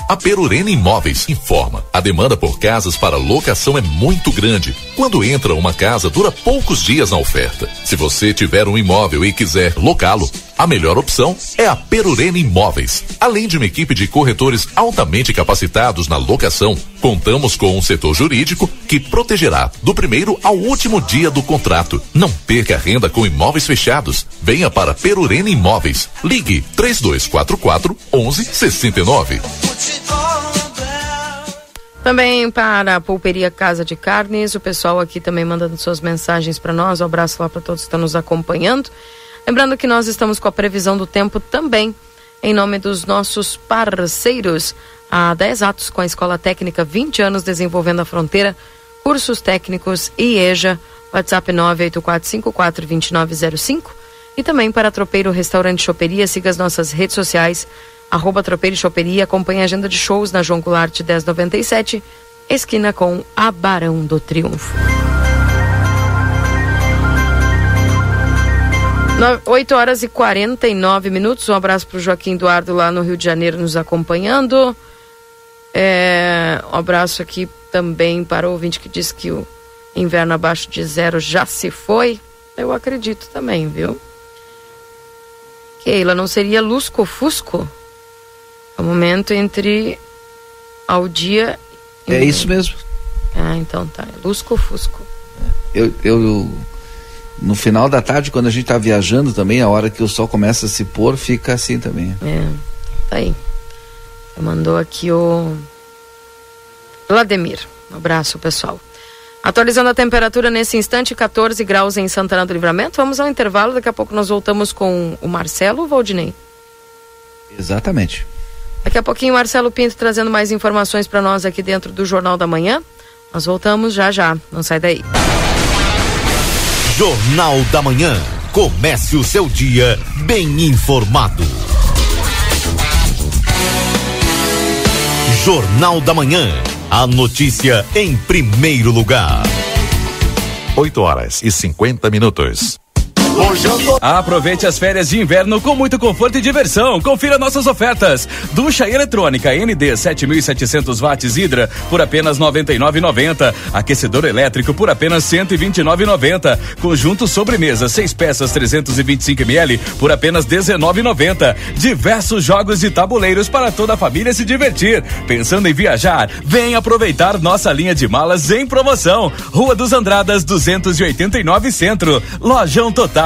A Perurena Imóveis informa: a demanda por casas para locação é muito grande. Quando entra uma casa, dura poucos dias na oferta. Se você tiver um imóvel e quiser locá-lo, a melhor opção é a Perurena Imóveis. Além de uma equipe de corretores altamente capacitados na locação, contamos com um setor jurídico que protegerá do primeiro ao último dia do contrato. Não perca renda com imóveis fechados. Venha para Perurena Imóveis. Ligue 3244 1169. Também para a Pulperia Casa de Carnes, o pessoal aqui também mandando suas mensagens para nós. Um abraço lá para todos que estão nos acompanhando. Lembrando que nós estamos com a previsão do tempo também em nome dos nossos parceiros. Há 10 atos com a Escola Técnica, 20 anos desenvolvendo a fronteira, cursos técnicos e EJA, WhatsApp 984542905 e também para Tropeiro Restaurante Choperia, siga as nossas redes sociais, arroba Tropeiro Choperia, acompanhe a agenda de shows na João Goulart 1097, esquina com a Barão do Triunfo. 8 horas e 49 minutos. Um abraço para o Joaquim Eduardo lá no Rio de Janeiro nos acompanhando. É, um abraço aqui também para o ouvinte que diz que o inverno abaixo de zero já se foi. Eu acredito também, viu? Keila, não seria lusco-fusco? É o momento entre ao dia. É isso mesmo. Ah, então tá. É lusco-fusco. Eu, eu, no final da tarde, quando a gente tá viajando também, a hora que o sol começa a se pôr, fica assim também. É, tá aí. Mandou aqui o Vladimir. Um abraço, pessoal. Atualizando a temperatura nesse instante, 14 graus em Santana do Livramento. Vamos ao intervalo, daqui a pouco nós voltamos com o Marcelo Valdinei. Exatamente. Daqui a pouquinho, Marcelo Pinto trazendo mais informações para nós aqui dentro do Jornal da Manhã. Nós voltamos já já. Não sai daí. Jornal da Manhã. Comece o seu dia bem informado. Jornal da Manhã. A notícia em primeiro lugar. 8 horas e 50 minutos. Aproveite as férias de inverno com muito conforto e diversão. Confira nossas ofertas. Ducha eletrônica ND 7700 watts Hidra por apenas 99,90. Aquecedor elétrico por apenas 129,90. Conjunto sobremesa 6 peças 325 ml por apenas 19,90. Diversos jogos e tabuleiros para toda a família se divertir. Pensando em viajar? Vem aproveitar nossa linha de malas em promoção. Rua dos Andradas 289 Centro. Lojão Total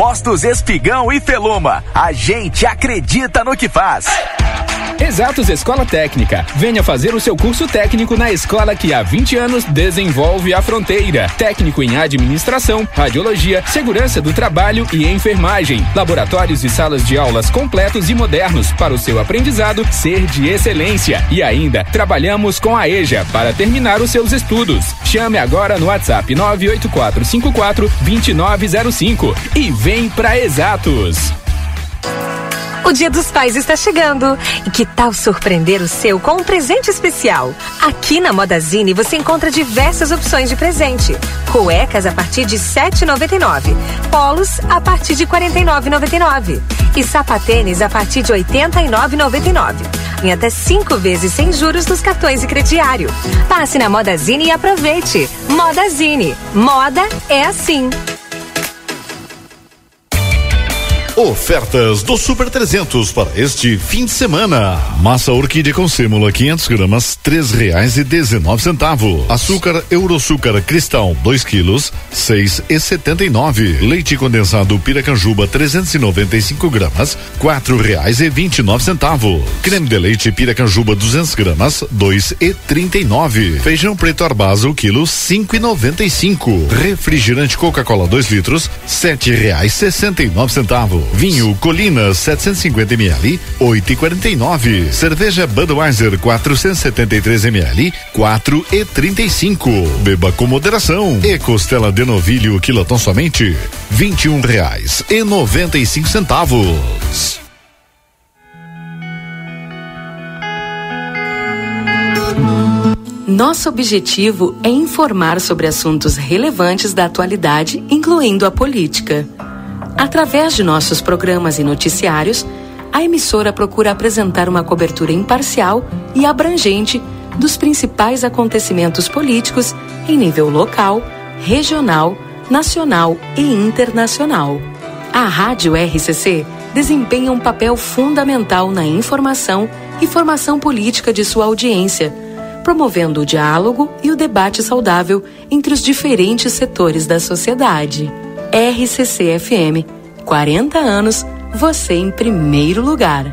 Postos Espigão e Feluma. A gente acredita no que faz. Exatos Escola Técnica. Venha fazer o seu curso técnico na escola que há 20 anos desenvolve a fronteira. Técnico em administração, radiologia, segurança do trabalho e enfermagem. Laboratórios e salas de aulas completos e modernos para o seu aprendizado ser de excelência. E ainda, trabalhamos com a EJA para terminar os seus estudos. Chame agora no WhatsApp 98454 2905 e vem para Exatos. O Dia dos Pais está chegando. E que tal surpreender o seu com um presente especial? Aqui na Modazine você encontra diversas opções de presente. Cuecas a partir de R$ 7,99. Polos a partir de R$ 49,99. E sapatênis a partir de R$ 89,99. Em até cinco vezes sem juros nos cartões e crediário. Passe na Modazine e aproveite. Modazine. Moda é assim. Ofertas do Super 300 para este fim de semana. Massa orquídea com sêmula 500 gramas, três reais e dezenove centavos. Açúcar Euroçúcar Cristal 2 quilos, seis e setenta e nove. Leite condensado Piracanjuba 395 gramas, quatro reais e vinte e nove centavos. Creme de leite Piracanjuba 200 gramas, dois e trinta e nove. Feijão preto Arbasa o quilo cinco e noventa e cinco. Refrigerante Coca-Cola 2 litros, sete reais sessenta e nove centavos. Vinho Colina 750 ml, 8,49. Cerveja Budweiser 473 ml, 4,35. Beba com moderação. E costela de novilho quilotão somente, 21 reais e 95 centavos. Nosso objetivo é informar sobre assuntos relevantes da atualidade, incluindo a política. Através de nossos programas e noticiários, a emissora procura apresentar uma cobertura imparcial e abrangente dos principais acontecimentos políticos em nível local, regional, nacional e internacional. A Rádio RCC desempenha um papel fundamental na informação e formação política de sua audiência, promovendo o diálogo e o debate saudável entre os diferentes setores da sociedade. RCC FM. 40 anos, você em primeiro lugar.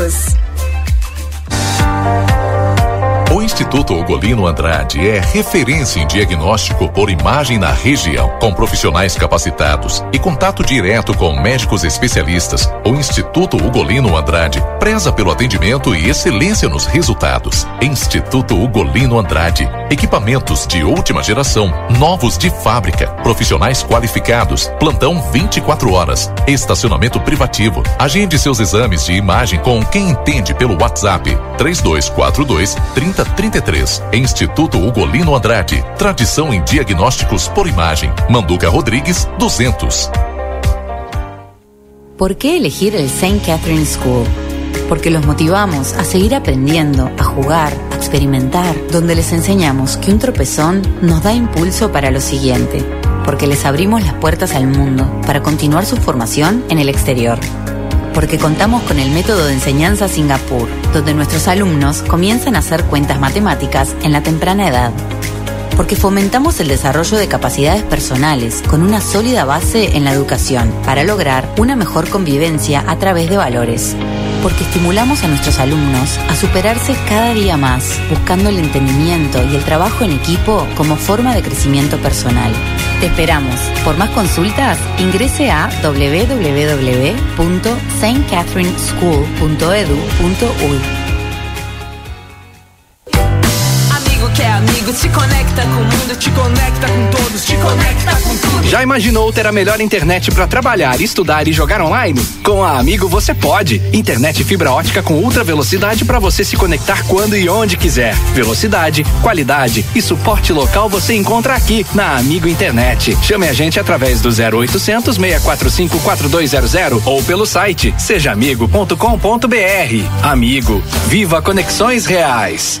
O Instituto Ugolino Andrade é referência em diagnóstico por imagem na região, com profissionais capacitados e contato direto com médicos especialistas. O Instituto Ugolino Andrade preza pelo atendimento e excelência nos resultados. Instituto Ugolino Andrade, equipamentos de última geração, novos de fábrica, profissionais qualificados, plantão 24 horas, estacionamento privativo. Agende seus exames de imagem com quem entende pelo WhatsApp 3242 30 33. Instituto Ugolino Andrade. Tradição em diagnósticos por imagem. Manduca Rodrigues, 200. ¿Por qué elegir el St. Catherine School? Porque los motivamos a seguir aprendiendo, a jugar, a experimentar, donde les enseñamos que un tropezón nos da impulso para lo siguiente, porque les abrimos las puertas al mundo para continuar su formación en el exterior porque contamos con el método de enseñanza Singapur, donde nuestros alumnos comienzan a hacer cuentas matemáticas en la temprana edad. Porque fomentamos el desarrollo de capacidades personales con una sólida base en la educación para lograr una mejor convivencia a través de valores. Porque estimulamos a nuestros alumnos a superarse cada día más, buscando el entendimiento y el trabajo en equipo como forma de crecimiento personal. Te esperamos. Por más consultas, ingrese a www.stcatherineschool.edu.uy. se conecta com o mundo, te conecta com todos, te conecta com tudo. Já imaginou ter a melhor internet para trabalhar, estudar e jogar online? Com a Amigo você pode. Internet fibra ótica com ultra velocidade para você se conectar quando e onde quiser. Velocidade, qualidade e suporte local você encontra aqui na Amigo Internet. Chame a gente através do 0800 645 4200 ou pelo site sejaamigo.com.br. Amigo, viva conexões reais.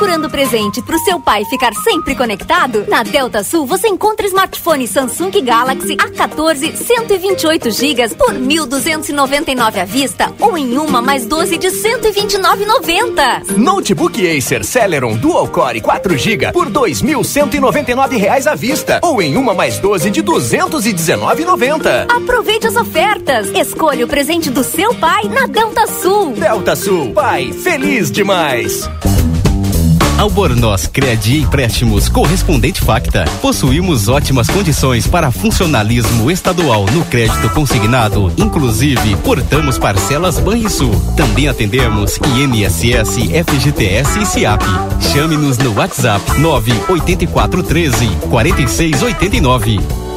procurando presente pro seu pai ficar sempre conectado? Na Delta Sul você encontra smartphone Samsung Galaxy A14 128 GB por 1.299 à vista ou em uma mais 12 de 129,90. Notebook Acer Celeron Dual Core 4 GB por 2.199 reais à vista ou em uma mais 12 de 219,90. Aproveite as ofertas. Escolha o presente do seu pai na Delta Sul. Delta Sul, pai, feliz demais. Albornoz Crédito e Empréstimos Correspondente Facta. Possuímos ótimas condições para funcionalismo estadual no crédito consignado. Inclusive, portamos parcelas Banrisul. Também atendemos INSS, FGTS e SIAP. Chame-nos no WhatsApp 98413 4689.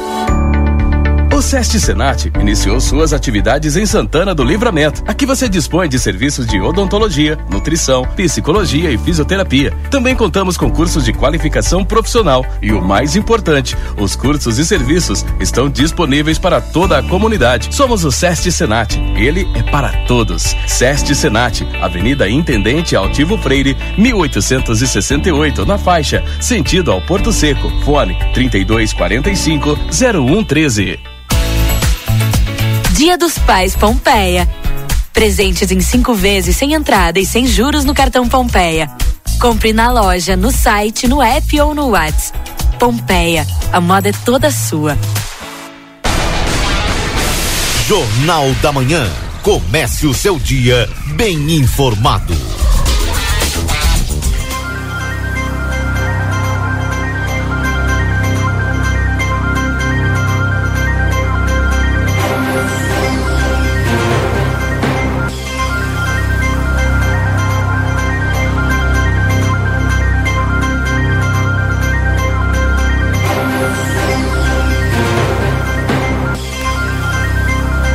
O SEST Senat iniciou suas atividades em Santana do Livramento. Aqui você dispõe de serviços de odontologia, nutrição, psicologia e fisioterapia. Também contamos com cursos de qualificação profissional e o mais importante, os cursos e serviços estão disponíveis para toda a comunidade. Somos o SEST Senat. Ele é para todos. SEST Senat, Avenida Intendente Altivo Freire, 1868, na faixa, sentido ao Porto Seco. Fone 3245 0113. Dia dos Pais Pompeia. Presentes em cinco vezes sem entrada e sem juros no cartão Pompeia. Compre na loja, no site, no app ou no WhatsApp. Pompeia, a moda é toda sua. Jornal da Manhã. Comece o seu dia bem informado.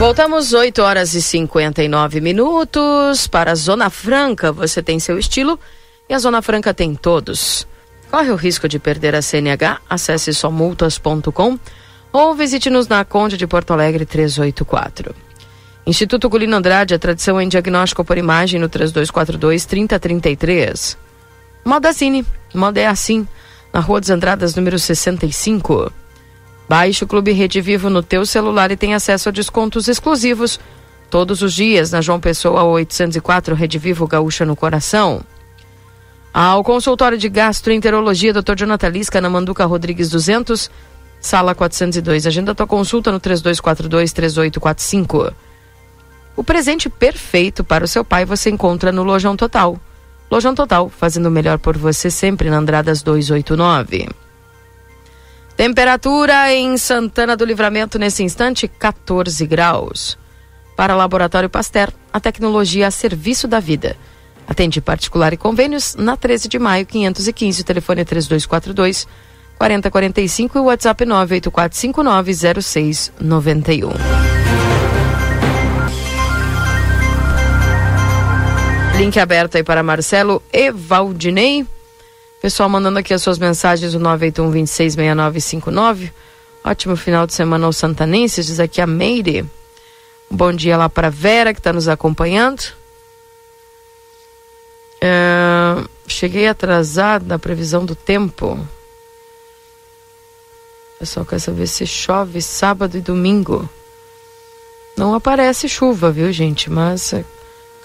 Voltamos 8 horas e 59 minutos para a Zona Franca. Você tem seu estilo e a Zona Franca tem todos. Corre o risco de perder a CNH? Acesse somultas.com ou visite-nos na Conde de Porto Alegre 384. Instituto Gulino Andrade, a tradição em diagnóstico por imagem no 3242 3033. Moda Cine, moda é assim, na Rua dos Andradas, número 65. Baixe o Clube Rede Vivo no teu celular e tem acesso a descontos exclusivos todos os dias na João Pessoa 804 Rede Vivo Gaúcha no Coração. Ao consultório de gastroenterologia Dr. Jonathan Lisca na Manduca Rodrigues 200, sala 402. Agenda tua consulta no 3242 3845. O presente perfeito para o seu pai você encontra no Lojão Total. Lojão Total, fazendo o melhor por você sempre na Andradas 289. Temperatura em Santana do Livramento nesse instante, 14 graus. Para Laboratório Pasteur, a tecnologia a serviço da vida. Atende particular e convênios na 13 de maio, 515, telefone 3242 4045 e WhatsApp 984590691. Link aberto aí para Marcelo Evaldinei. Pessoal mandando aqui as suas mensagens, o 981 266959. Ótimo final de semana aos santanenses, diz aqui a Meire. Bom dia lá para Vera, que está nos acompanhando. É, cheguei atrasado na previsão do tempo. Pessoal quer saber se chove sábado e domingo. Não aparece chuva, viu, gente? Mas é,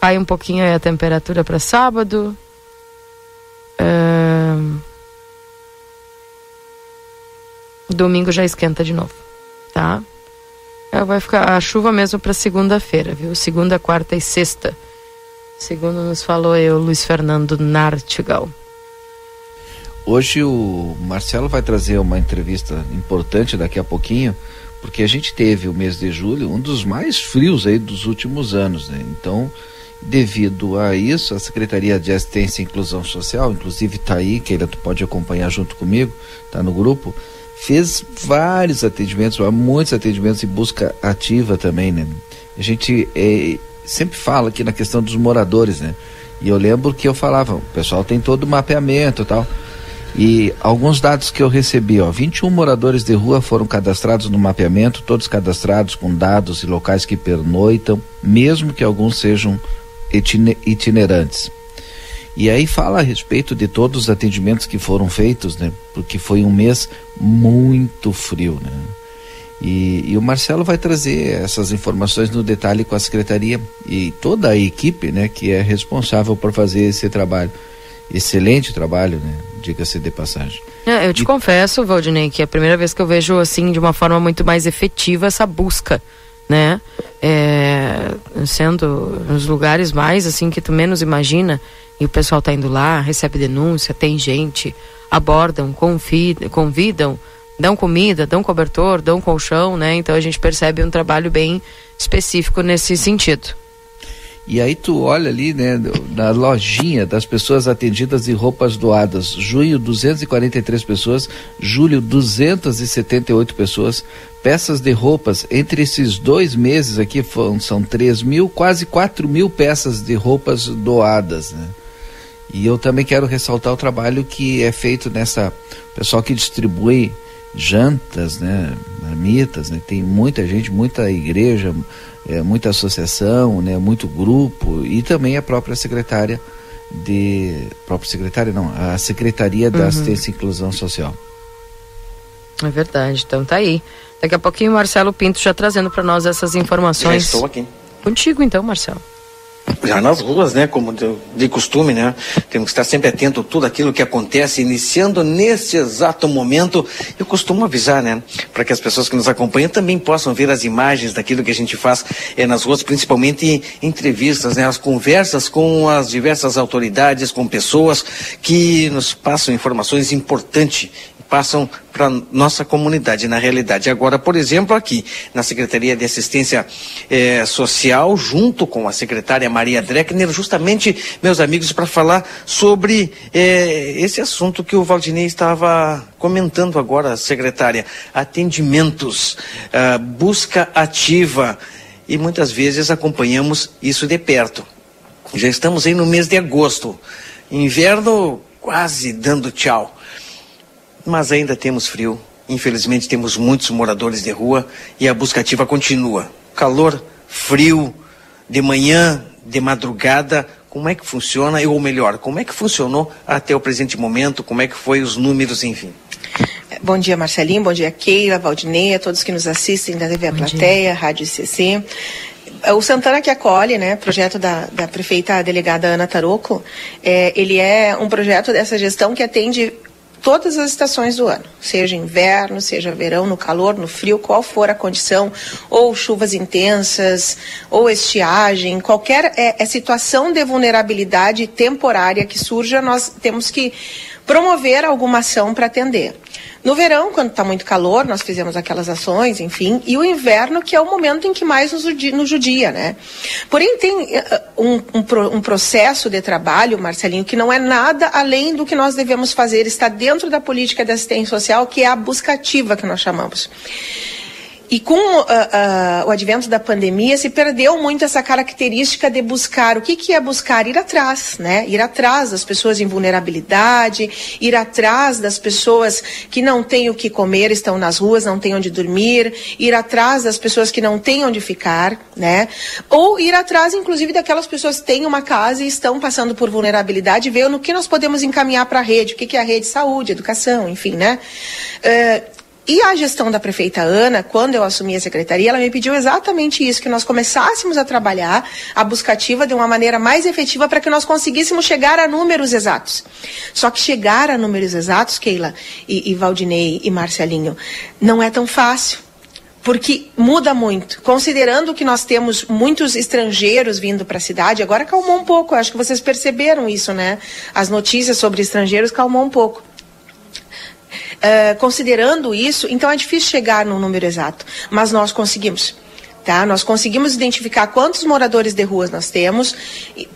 cai um pouquinho aí a temperatura para sábado. É... Domingo já esquenta de novo, tá? É, vai ficar a chuva mesmo para segunda-feira, viu? Segunda, quarta e sexta. Segundo nos falou eu, Luiz Fernando Nartigal. Hoje o Marcelo vai trazer uma entrevista importante daqui a pouquinho, porque a gente teve o mês de julho um dos mais frios aí dos últimos anos, né? Então, devido a isso, a Secretaria de Assistência e Inclusão Social, inclusive está aí, que tu pode acompanhar junto comigo, tá no grupo, fez vários atendimentos, muitos atendimentos em busca ativa também, né? A gente é, sempre fala aqui na questão dos moradores, né? E eu lembro que eu falava, o pessoal tem todo o mapeamento e tal. E alguns dados que eu recebi, ó, 21 moradores de rua foram cadastrados no mapeamento, todos cadastrados com dados e locais que pernoitam, mesmo que alguns sejam itinerantes. E aí fala a respeito de todos os atendimentos que foram feitos, né? Porque foi um mês muito frio, né? E, e, o Marcelo vai trazer essas informações no detalhe com a secretaria e toda a equipe, né, que é responsável por fazer esse trabalho. Excelente trabalho, né? Diga-se de passagem. É, eu te e... confesso, Valdinei, que é a primeira vez que eu vejo assim de uma forma muito mais efetiva essa busca, né? É, sendo nos lugares mais assim que tu menos imagina e o pessoal tá indo lá, recebe denúncia, tem gente, abordam, convidam, convidam dão comida, dão cobertor, dão colchão, né? Então a gente percebe um trabalho bem específico nesse sentido. E aí tu olha ali, né, na lojinha das pessoas atendidas de roupas doadas, junho 243 pessoas, julho 278 pessoas, peças de roupas, entre esses dois meses aqui foram, são 3 mil, quase 4 mil peças de roupas doadas, né? E eu também quero ressaltar o trabalho que é feito nessa, pessoal que distribui jantas, né, marmitas, né, tem muita gente, muita igreja, é, muita associação, né, muito grupo e também a própria secretária de própria secretária não, a secretaria da uhum. assistência e inclusão social. É verdade, então tá aí. Daqui a pouquinho o Marcelo Pinto já trazendo para nós essas informações. Já estou aqui. Contigo então, Marcelo já nas ruas, né, como de, costume, né, temos que estar sempre atento a tudo aquilo que acontece, iniciando nesse exato momento. Eu costumo avisar, né, para que as pessoas que nos acompanham também possam ver as imagens daquilo que a gente faz é, nas ruas, principalmente entrevistas, né, as conversas com as diversas autoridades, com pessoas que nos passam informações importantes passam para nossa comunidade, na realidade. Agora, por exemplo, aqui na Secretaria de Assistência eh, Social, junto com a secretária Maria Dreckner, justamente, meus amigos, para falar sobre eh, esse assunto que o Valdinei estava comentando agora, secretária. Atendimentos, uh, busca ativa e muitas vezes acompanhamos isso de perto. Já estamos aí no mês de agosto, inverno quase dando tchau mas ainda temos frio. Infelizmente temos muitos moradores de rua e a busca ativa continua. Calor, frio, de manhã, de madrugada, como é que funciona, ou melhor, como é que funcionou até o presente momento, como é que foi os números, enfim. Bom dia, Marcelinho, bom dia, Keila, Valdineia, todos que nos assistem da TV A Plateia, dia. Rádio ICC. O Santana que acolhe, né, projeto da, da prefeita delegada Ana Taroco, é, ele é um projeto dessa gestão que atende todas as estações do ano, seja inverno, seja verão, no calor, no frio, qual for a condição, ou chuvas intensas, ou estiagem, qualquer é, é situação de vulnerabilidade temporária que surja, nós temos que promover alguma ação para atender. No verão, quando está muito calor, nós fizemos aquelas ações, enfim, e o inverno, que é o momento em que mais nos judia, nos judia né? Porém, tem uh, um, um, um, processo de trabalho, Marcelinho, que não é nada além do que nós devemos fazer, está dentro da política de assistência social, que é a busca ativa que nós chamamos. E com uh, uh, o advento da pandemia, se perdeu muito essa característica de buscar. O que, que é buscar? Ir atrás, né? Ir atrás das pessoas em vulnerabilidade, ir atrás das pessoas que não têm o que comer, estão nas ruas, não têm onde dormir, ir atrás das pessoas que não têm onde ficar, né? Ou ir atrás, inclusive, daquelas pessoas que têm uma casa e estão passando por vulnerabilidade, ver no que nós podemos encaminhar para a rede, o que, que é a rede saúde, educação, enfim, né? Uh, e a gestão da prefeita Ana, quando eu assumi a secretaria, ela me pediu exatamente isso, que nós começássemos a trabalhar a buscativa de uma maneira mais efetiva para que nós conseguíssemos chegar a números exatos. Só que chegar a números exatos, Keila e, e Valdinei e Marcelinho, não é tão fácil porque muda muito. Considerando que nós temos muitos estrangeiros vindo para a cidade, agora calmou um pouco. Acho que vocês perceberam isso, né? As notícias sobre estrangeiros calmou um pouco. Uh, considerando isso, então é difícil chegar no número exato, mas nós conseguimos. Tá? Nós conseguimos identificar quantos moradores de ruas nós temos,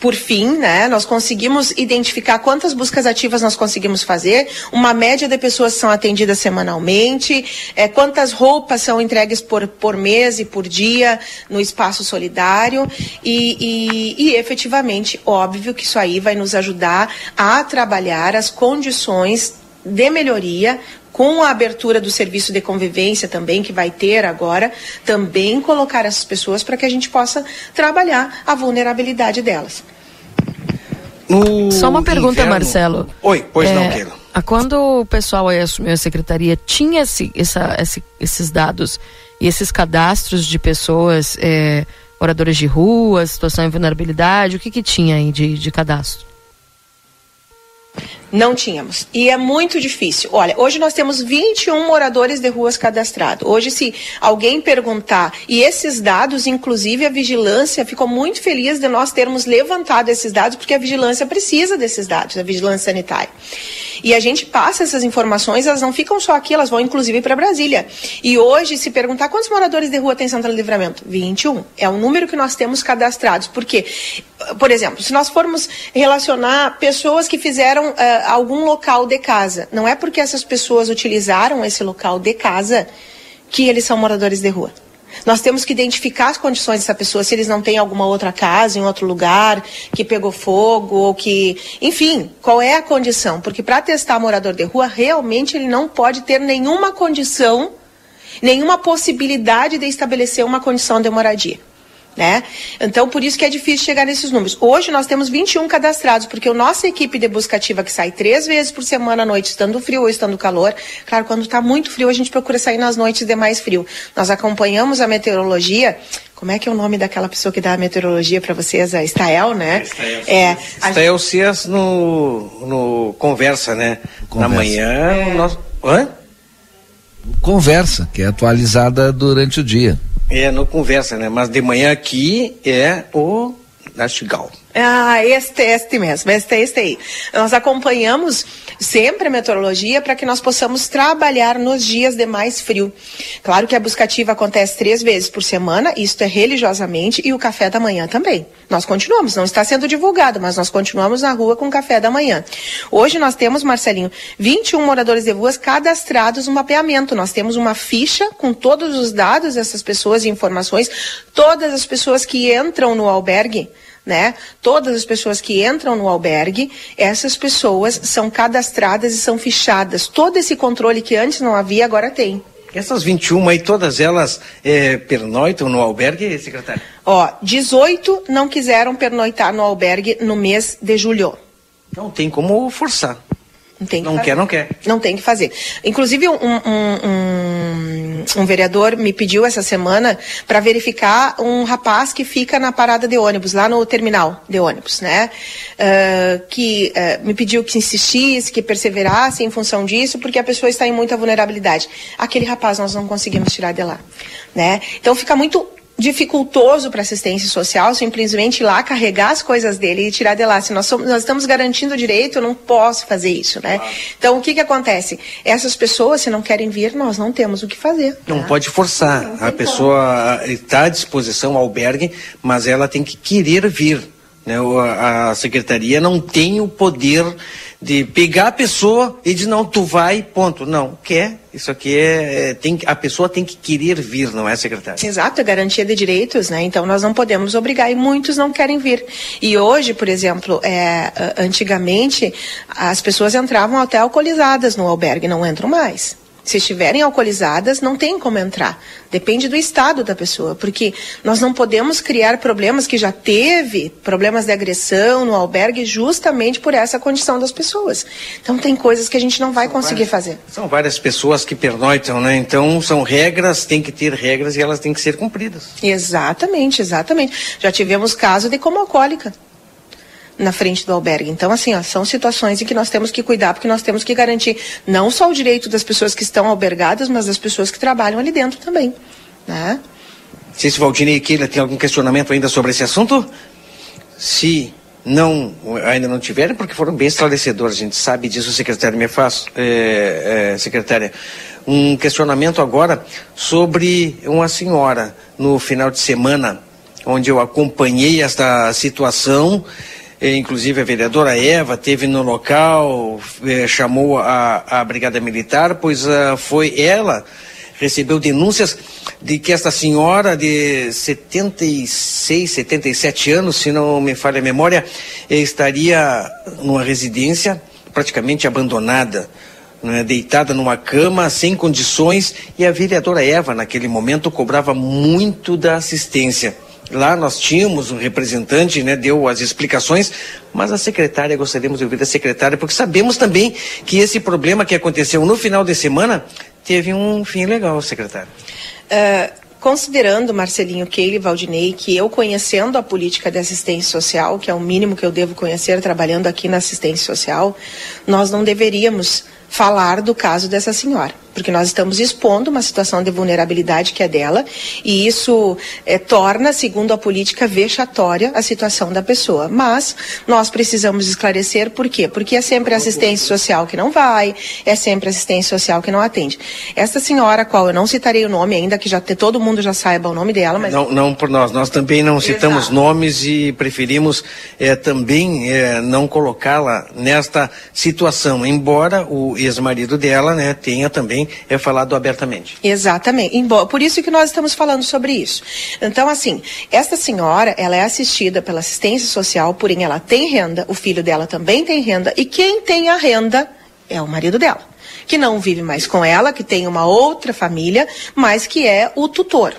por fim, né? Nós conseguimos identificar quantas buscas ativas nós conseguimos fazer, uma média de pessoas são atendidas semanalmente, é, quantas roupas são entregues por, por mês e por dia no espaço solidário e, e, e efetivamente, óbvio que isso aí vai nos ajudar a trabalhar as condições de melhoria, com a abertura do serviço de convivência também, que vai ter agora, também colocar essas pessoas para que a gente possa trabalhar a vulnerabilidade delas. No Só uma pergunta, inverno- Marcelo. Oi, pois não, É, Keila. a Quando o pessoal aí assumiu a secretaria, tinha esse, essa- esse- esses dados e esses cadastros de pessoas, é, moradores de rua, situação de vulnerabilidade, o que que tinha aí de, de cadastro? Não tínhamos. E é muito difícil. Olha, hoje nós temos 21 moradores de ruas cadastrados. Hoje, se alguém perguntar, e esses dados, inclusive a vigilância, ficou muito feliz de nós termos levantado esses dados, porque a vigilância precisa desses dados, a vigilância sanitária. E a gente passa essas informações, elas não ficam só aqui, elas vão inclusive para Brasília. E hoje, se perguntar quantos moradores de rua tem Santana Livramento? 21. É o número que nós temos cadastrados. Por quê? Por exemplo, se nós formos relacionar pessoas que fizeram ah, algum local de casa, não é porque essas pessoas utilizaram esse local de casa que eles são moradores de rua. Nós temos que identificar as condições dessa pessoa, se eles não têm alguma outra casa em outro lugar, que pegou fogo, ou que. Enfim, qual é a condição? Porque para testar morador de rua, realmente ele não pode ter nenhuma condição, nenhuma possibilidade de estabelecer uma condição de moradia. Né? Então, por isso que é difícil chegar nesses números. Hoje nós temos 21 cadastrados, porque a nossa equipe de busca ativa que sai três vezes por semana à noite, estando frio ou estando calor, claro, quando está muito frio, a gente procura sair nas noites de mais frio. Nós acompanhamos a meteorologia. Como é que é o nome daquela pessoa que dá a meteorologia para vocês? A Estael, né? É, a Está o Cias no, no Conversa, né? Na Conversa. manhã, o nosso. Hã? Conversa, que é atualizada durante o dia. É, no Conversa, né? Mas de manhã aqui é o Nastigal. Ah, este, este mesmo, este, este aí. Nós acompanhamos sempre a meteorologia para que nós possamos trabalhar nos dias de mais frio. Claro que a buscativa acontece três vezes por semana, isto é religiosamente, e o café da manhã também. Nós continuamos, não está sendo divulgado, mas nós continuamos na rua com o café da manhã. Hoje nós temos, Marcelinho, 21 moradores de ruas cadastrados no mapeamento. Nós temos uma ficha com todos os dados dessas pessoas e informações, todas as pessoas que entram no albergue né? Todas as pessoas que entram no albergue, essas pessoas são cadastradas e são fichadas. Todo esse controle que antes não havia, agora tem. Essas 21 aí, todas elas é, pernoitam no albergue, secretário? Ó, 18 não quiseram pernoitar no albergue no mês de julho. Não tem como forçar. Não tem que Não fazer. quer, não quer. Não tem que fazer. Inclusive, um, um- um- um vereador me pediu essa semana para verificar um rapaz que fica na parada de ônibus, lá no terminal de ônibus, né? Ah, que ah, me pediu que insistisse, que perseverasse em função disso, porque a pessoa está em muita vulnerabilidade. Aquele rapaz nós não conseguimos tirar de lá, né? Então fica muito dificultoso para assistência social simplesmente ir lá carregar as coisas dele e tirar de lá. Se nós, somos- nós estamos garantindo o direito, eu não posso fazer isso, né? Então o que que acontece? Essas pessoas, se não querem vir, nós não temos o que fazer. Não pode forçar. A pessoa está à disposição ao albergue, mas ela tem que querer vir. Né? A secretaria não tem o poder de pegar a pessoa e dizer, não, tu vai, ponto. Não, quer. Isso aqui é. é- tem, a pessoa tem que querer vir, não é, secretária? Exato, é garantia de direitos, né? Então nós não podemos obrigar e muitos não querem vir. E hoje, por exemplo, é, antigamente as pessoas entravam até alcoolizadas no albergue, não entram mais. Se estiverem alcoolizadas, não tem como entrar. Depende do estado da pessoa, porque nós não podemos criar problemas que já teve, problemas de agressão no albergue, justamente por essa condição das pessoas. Então tem coisas que a gente não vai conseguir fazer. São várias pessoas que pernoitam, né? Então são regras, tem que ter regras e elas têm que ser cumpridas. Exatamente, exatamente. Já tivemos caso de coma alcoólica na frente do albergue. Então, assim, ó, são situações em que nós temos que cuidar, porque nós temos que garantir não só o direito das pessoas que estão albergadas, mas das pessoas que trabalham ali dentro também. Né? Não sei se Valdinei e Keila tem algum questionamento ainda sobre esse assunto. Se não, ainda não tiverem, porque foram bem esclarecedores, a gente sabe disso, secretário me faz, é, é, secretária. Um questionamento agora sobre uma senhora no final de semana, onde eu acompanhei esta situação. Eh, Inclusive a vereadora Eva teve no local, eh, chamou a, a Brigada Militar, pois ah, foi ela recebeu denúncias de que esta senhora de 76, 77 anos, se não me falha a memória, eh, estaria numa residência praticamente abandonada, né, deitada numa cama, sem condições, e a vereadora Eva, naquele momento, cobrava muito da assistência. Lá nós tínhamos um representante, né, deu as explicações, mas a secretária, gostaríamos de ouvir da secretária, porque sabemos também que esse problema que aconteceu no final de semana teve um fim legal, secretária. Uh, considerando, Marcelinho, Keile, Valdinei, que eu conhecendo a política de assistência social, que é o mínimo que eu devo conhecer trabalhando aqui na assistência social, nós não deveríamos falar do caso dessa senhora porque nós estamos expondo uma situação de vulnerabilidade que é dela, e isso é, torna, segundo a política, vexatória a situação da pessoa. Mas nós precisamos esclarecer por quê? Porque é sempre assistência social que não vai, é sempre assistência social que não atende. Esta senhora, qual eu não citarei o nome ainda, que já todo mundo já saiba o nome dela, mas. Não, não por nós, nós também não citamos Exato. nomes e preferimos é, também é, não colocá-la nesta situação, embora o ex-marido dela né, tenha também é falado abertamente. Exatamente. Por isso que nós estamos falando sobre isso. Então, assim, esta senhora, ela é assistida pela assistência social, porém ela tem renda, o filho dela também tem renda, e quem tem a renda é o marido dela que não vive mais com ela, que tem uma outra família, mas que é o tutor.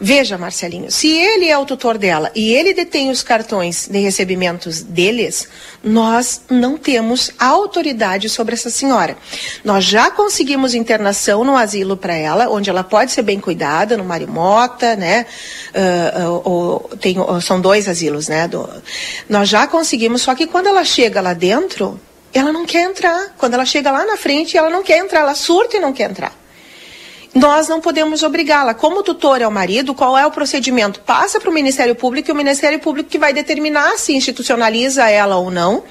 Veja, Marcelinho, se ele é o tutor dela e ele detém os cartões de recebimentos deles, nós não temos autoridade sobre essa senhora. Nós já conseguimos internação no asilo para ela, onde ela pode ser bem cuidada, no Marimota, né? Uh, tem, são dois asilos, né? Do, nós já conseguimos, só que quando ela chega lá dentro, ela não quer entrar. Quando ela chega lá na frente, ela não quer entrar, ela surta e não quer entrar nós não podemos obrigá-la. Como tutor é o marido, qual é o procedimento? Passa para o Ministério Público e o Ministério Público que vai determinar se institucionaliza ela ou não.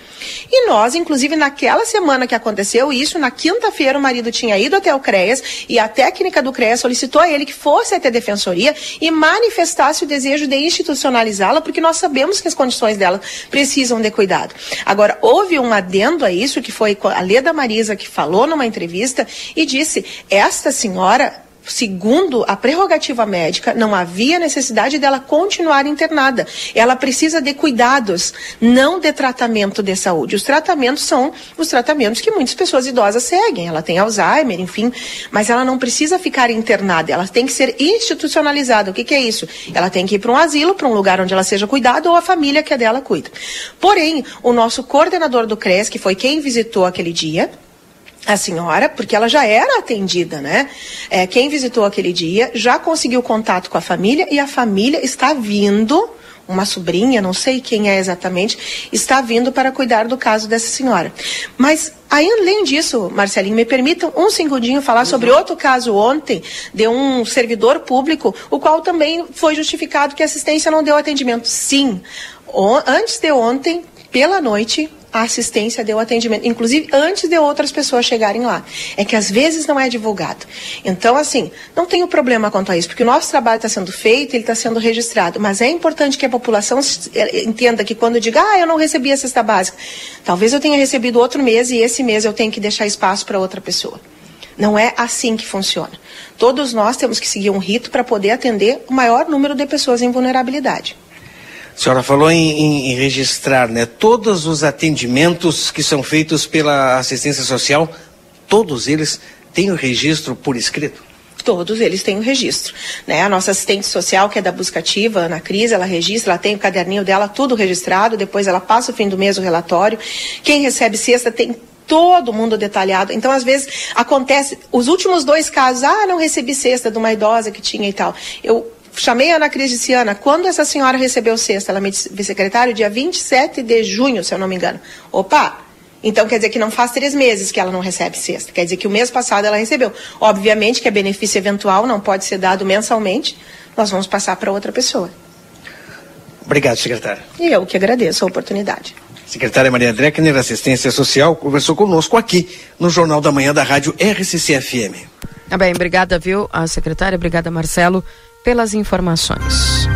E nós, inclusive, naquela semana que aconteceu isso, na quinta-feira o marido tinha ido até o CREAS e a técnica do CREAS solicitou a ele que fosse até a defensoria e manifestasse o desejo de institucionalizá-la, porque nós sabemos que as condições dela precisam de cuidado. Agora, houve um adendo a isso, que foi a Leda Marisa que falou numa entrevista e disse: esta senhora segundo a prerrogativa médica, não havia necessidade dela continuar internada. Ela precisa de cuidados, não de tratamento de saúde. Os tratamentos são os tratamentos que muitas pessoas idosas seguem. Ela tem Alzheimer, enfim, mas ela não precisa ficar internada. Ela tem que ser institucionalizada. O que, que é isso? Ela tem que ir para um asilo, para um lugar onde ela seja cuidada ou a família que é dela cuida. Porém, o nosso coordenador do CRES, que foi quem visitou aquele dia, a senhora, porque ela já era atendida, né? É, quem visitou aquele dia já conseguiu contato com a família e a família está vindo, uma sobrinha, não sei quem é exatamente, está vindo para cuidar do caso dessa senhora. Mas, além disso, Marcelinho, me permitam um segundinho falar sobre outro caso ontem de um servidor público, o qual também foi justificado que a assistência não deu atendimento. Sim, antes de ontem, pela noite, a assistência deu atendimento, inclusive antes de outras pessoas chegarem lá. É que às vezes não é divulgado. Então, assim, não tenho problema quanto a isso, porque o nosso trabalho está sendo feito, ele está sendo registrado. Mas é importante que a população eh, entenda que quando diga, ah, eu não recebi a cesta básica, talvez eu tenha recebido outro mês e esse mês eu tenho que deixar espaço para outra pessoa. Não é assim que funciona. Todos nós temos que seguir um rito para poder atender o maior número de pessoas em vulnerabilidade. A senhora falou em, em, registrar, né? Todos os atendimentos que são feitos pela assistência social, todos eles têm o registro por escrito? Todos eles têm o um registro. Né? A nossa assistente social, que é da Buscativa, Ana Cris, ela registra, ela tem o caderninho dela tudo registrado, depois ela passa o fim do mês o relatório. Quem recebe cesta tem todo mundo detalhado. Então, às vezes, acontece, os últimos dois casos, ah, não recebi cesta de uma idosa que tinha e tal. Eu chamei a Ana Cris e disse, Ana, quando essa senhora recebeu sexta? Ela me disse, secretário, dia 27 de junho, se eu não me engano. Opa, então quer dizer que não faz três meses que ela não recebe sexta. Quer dizer que o mês passado ela recebeu. Obviamente que é benefício eventual, não pode ser dado mensalmente. Nós vamos passar para outra pessoa. Obrigado, secretária. E eu que agradeço a oportunidade. Secretária Maria Dreckner, Assistência Social, conversou conosco aqui no Jornal da Manhã da Rádio RCC-FM. Tá bem, obrigada, viu, a secretária, obrigada, Marcelo pelas informações.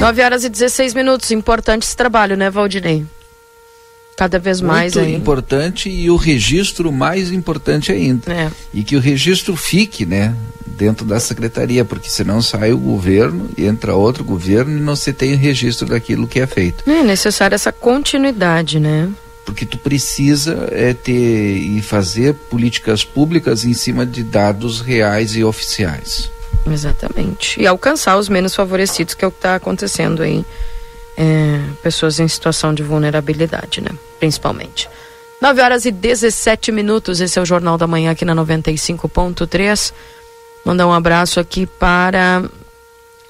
9 horas e 16 minutos. Importante esse trabalho, né, Valdinei? Cada vez mais Muito aí. importante e o registro mais importante ainda. É. E que o registro fique, né, dentro da secretaria, porque senão sai o governo, entra outro governo e não se tem registro daquilo que é feito. É necessária essa continuidade, né? Porque tu precisa é, ter e fazer políticas públicas em cima de dados reais e oficiais. Exatamente. E alcançar os menos favorecidos, que é o que está acontecendo aí. É, pessoas em situação de vulnerabilidade, né? Principalmente. 9 horas e 17 minutos. Esse é o Jornal da Manhã aqui na 95.3. Mandar um abraço aqui para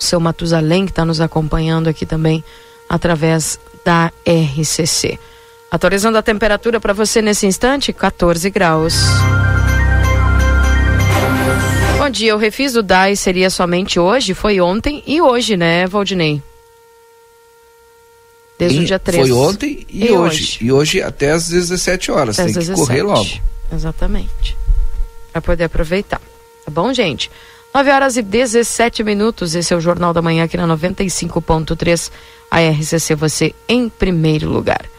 o seu Matusalém, que está nos acompanhando aqui também através da RCC. Atualizando a temperatura para você nesse instante, 14 graus. Bom dia, o refis do DAI seria somente hoje? Foi ontem e hoje, né, Valdinei? Desde E o dia 13. Foi ontem e, E hoje. hoje. E hoje até às 17 horas. Até Tem às que correr 17. logo. Exatamente. Para poder aproveitar. Tá bom, gente? 9 horas e 17 minutos. Esse é o Jornal da Manhã aqui na 95.3. A RCC, você em primeiro lugar.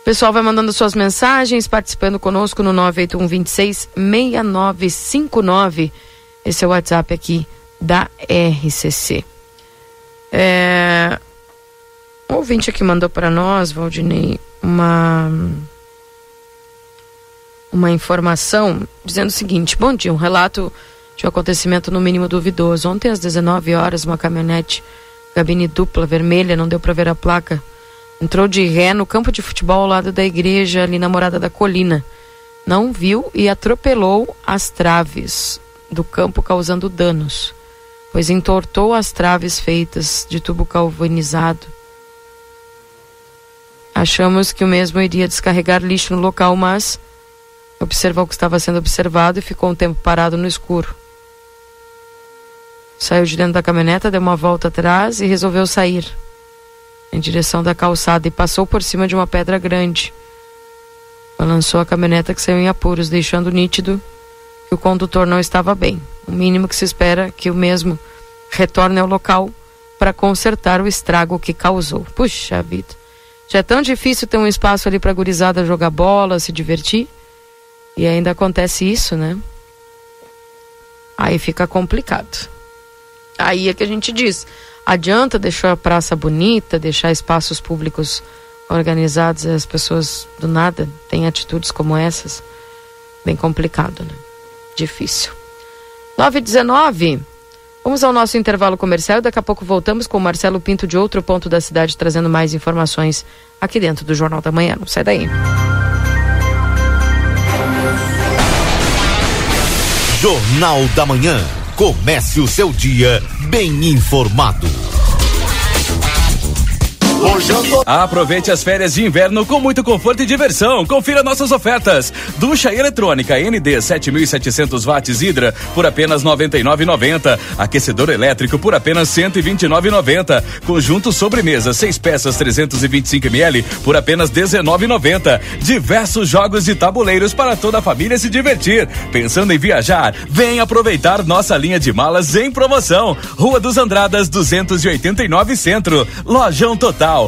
O pessoal vai mandando suas mensagens, participando conosco no 981 26 6959. Esse é o WhatsApp aqui da RCC. É... Um ouvinte aqui mandou para nós, Valdinei, uma uma informação dizendo o seguinte: Bom dia, um relato de um acontecimento no mínimo duvidoso. Ontem às 19 horas, uma caminhonete cabine dupla vermelha, não deu para ver a placa, entrou de ré no campo de futebol ao lado da igreja ali na Morada da Colina. Não viu e atropelou as traves do campo, causando danos, pois entortou as traves feitas de tubo galvanizado. Achamos que o mesmo iria descarregar lixo no local, mas observou que estava sendo observado e ficou um tempo parado no escuro. Saiu de dentro da caminhoneta, deu uma volta atrás e resolveu sair em direção da calçada e passou por cima de uma pedra grande. Balançou a caminhoneta que saiu em apuros, deixando nítido que o condutor não estava bem. O mínimo que se espera é que o mesmo retorne ao local para consertar o estrago que causou. Puxa vida. Já é tão difícil ter um espaço ali para gurizada jogar bola, se divertir. E ainda acontece isso, né? Aí fica complicado. Aí é que a gente diz: adianta deixar a praça bonita, deixar espaços públicos organizados e as pessoas do nada têm atitudes como essas? Bem complicado, né? Difícil. 9 19 Vamos ao nosso intervalo comercial daqui a pouco voltamos com o Marcelo Pinto de outro ponto da cidade trazendo mais informações aqui dentro do Jornal da Manhã. Não sai daí. Jornal da Manhã. Comece o seu dia bem informado. Aproveite as férias de inverno com muito conforto e diversão. Confira nossas ofertas. Ducha eletrônica ND 7700 watts Hidra por apenas 99,90. Aquecedor elétrico por apenas 129,90. Conjunto sobremesa 6 peças 325 ml por apenas 19,90. Diversos jogos e tabuleiros para toda a família se divertir. Pensando em viajar? Vem aproveitar nossa linha de malas em promoção. Rua dos Andradas 289 Centro. Lojão Total,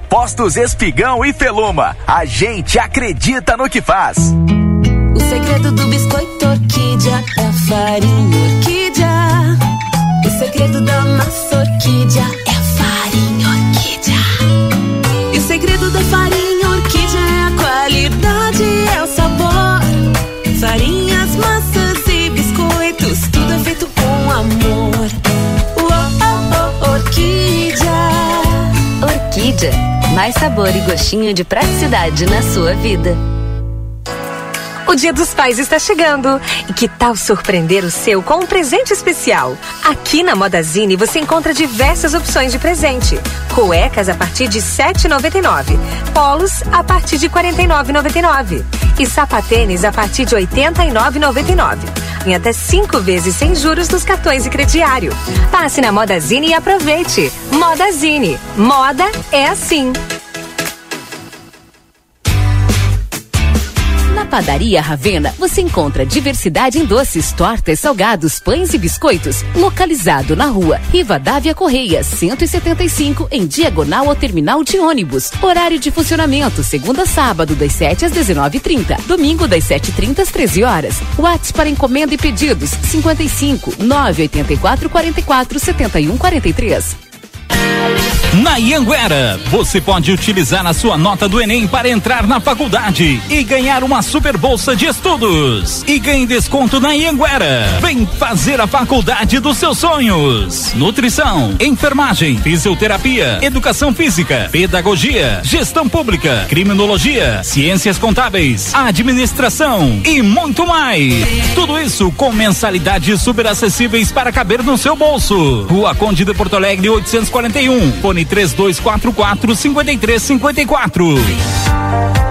Postos Espigão e Feluma. A gente acredita no que faz. O segredo do biscoito orquídea é a farinha orquídea. O segredo da massa orquídea é a farinha orquídea. E o segredo da farinha Mais sabor e gostinho de praticidade na sua vida. O Dia dos Pais está chegando. E que tal surpreender o seu com um presente especial? Aqui na Modazine você encontra diversas opções de presente. Cuecas a partir de R$ 7,99. Polos a partir de R$ 49,99. E sapatênis a partir de R$ 89,99. Em até cinco vezes sem juros nos cartões e crediário. Passe na Modazine e aproveite. Modazine. Moda é assim. Padaria Ravena você encontra diversidade em doces, tortas, salgados, pães e biscoitos. Localizado na rua Rivadavia Correia, 175, em diagonal ao terminal de ônibus. Horário de funcionamento, segunda a sábado, das 7 às 19h30. Domingo, das 7h30 às 13 horas. WhatsApp para encomenda e pedidos: 55 984 44 71 43. Na Ianguera, você pode utilizar a sua nota do Enem para entrar na faculdade e ganhar uma super bolsa de estudos. E ganhe desconto na Ianguera. Vem fazer a faculdade dos seus sonhos. Nutrição, enfermagem, fisioterapia, educação física, pedagogia, gestão pública, criminologia, ciências contábeis, administração e muito mais. Tudo isso com mensalidades super acessíveis para caber no seu bolso. Rua Conde de Porto Alegre 841. Fone fone 3244 5354.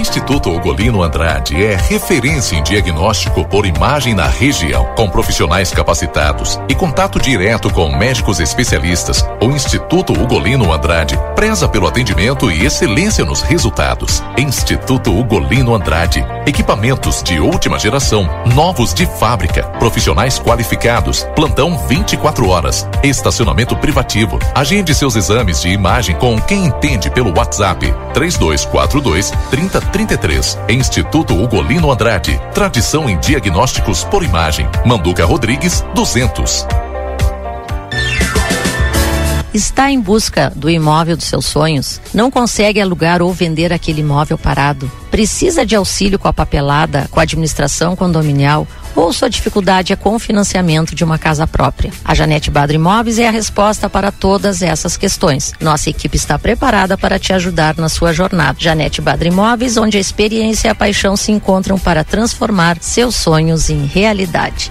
Instituto Ugolino Andrade é referência em diagnóstico por imagem na região, com profissionais capacitados e contato direto com médicos especialistas. O Instituto Ugolino Andrade preza pelo atendimento e excelência nos resultados. Instituto Ugolino Andrade, equipamentos de última geração, novos de fábrica, profissionais qualificados, plantão 24 horas, estacionamento privativo. Agende seus exames de imagem com quem entende pelo WhatsApp 3242 30 33. Instituto Ugolino Andrade. Tradição em diagnósticos por imagem. Manduca Rodrigues, 200. Está em busca do imóvel dos seus sonhos? Não consegue alugar ou vender aquele imóvel parado? Precisa de auxílio com a papelada, com a administração condominial? Ou sua dificuldade é com o financiamento de uma casa própria? A Janete Badra Imóveis é a resposta para todas essas questões. Nossa equipe está preparada para te ajudar na sua jornada. Janete Badra Imóveis, onde a experiência e a paixão se encontram para transformar seus sonhos em realidade.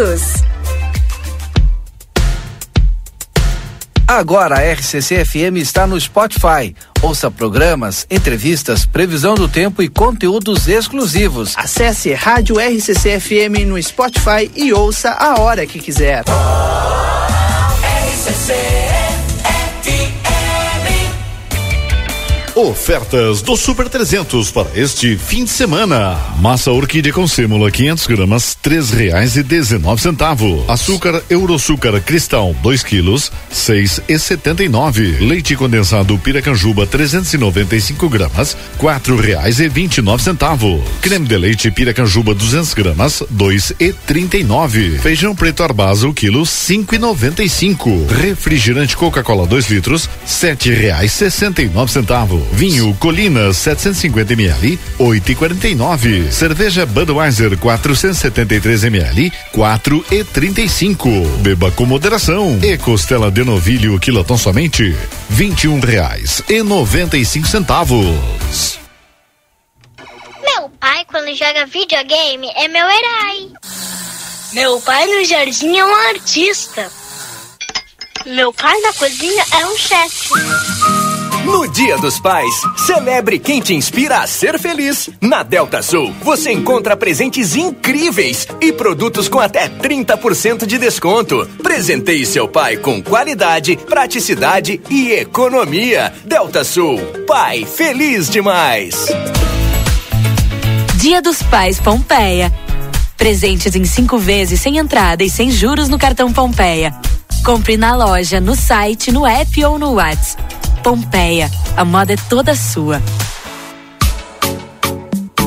todos. Agora a RCC FM está no Spotify. Ouça programas, entrevistas, previsão do tempo e conteúdos exclusivos. Acesse Rádio RCC FM no Spotify e ouça a hora que quiser. Ofertas do Super 300 para este fim de semana. Massa orquídea com sêmula 500 gramas, três reais e dezenove centavos. Açúcar Euroçúcar Cristal 2 quilos, seis e setenta e nove. Leite condensado Piracanjuba 395 gramas, quatro reais e vinte e nove centavos. Creme de leite Piracanjuba 200 gramas, dois e trinta e nove. Feijão preto Arbazo quilo cinco e noventa e cinco. Refrigerante Coca-Cola 2 litros, sete reais sessenta e nove centavos. Vinho Colina 750 ml, 8,49. Cerveja Budweiser 473 ml, 4,35. Beba com moderação. E costela de novilho quilotão somente 21 reais e 95 centavos. Meu pai, quando joga videogame, é meu herói. Meu pai no jardim é um artista. Meu pai na cozinha é um chefe. No Dia dos Pais, celebre quem te inspira a ser feliz. Na Delta Sul, você encontra presentes incríveis e produtos com até 30% de desconto. Presenteie seu pai com qualidade, praticidade e economia. Delta Sul, pai feliz demais. Dia dos Pais Pompeia. Presentes em cinco vezes sem entrada e sem juros no cartão Pompeia. Compre na loja, no site, no app ou no WhatsApp. Pompeia, a moda é toda sua.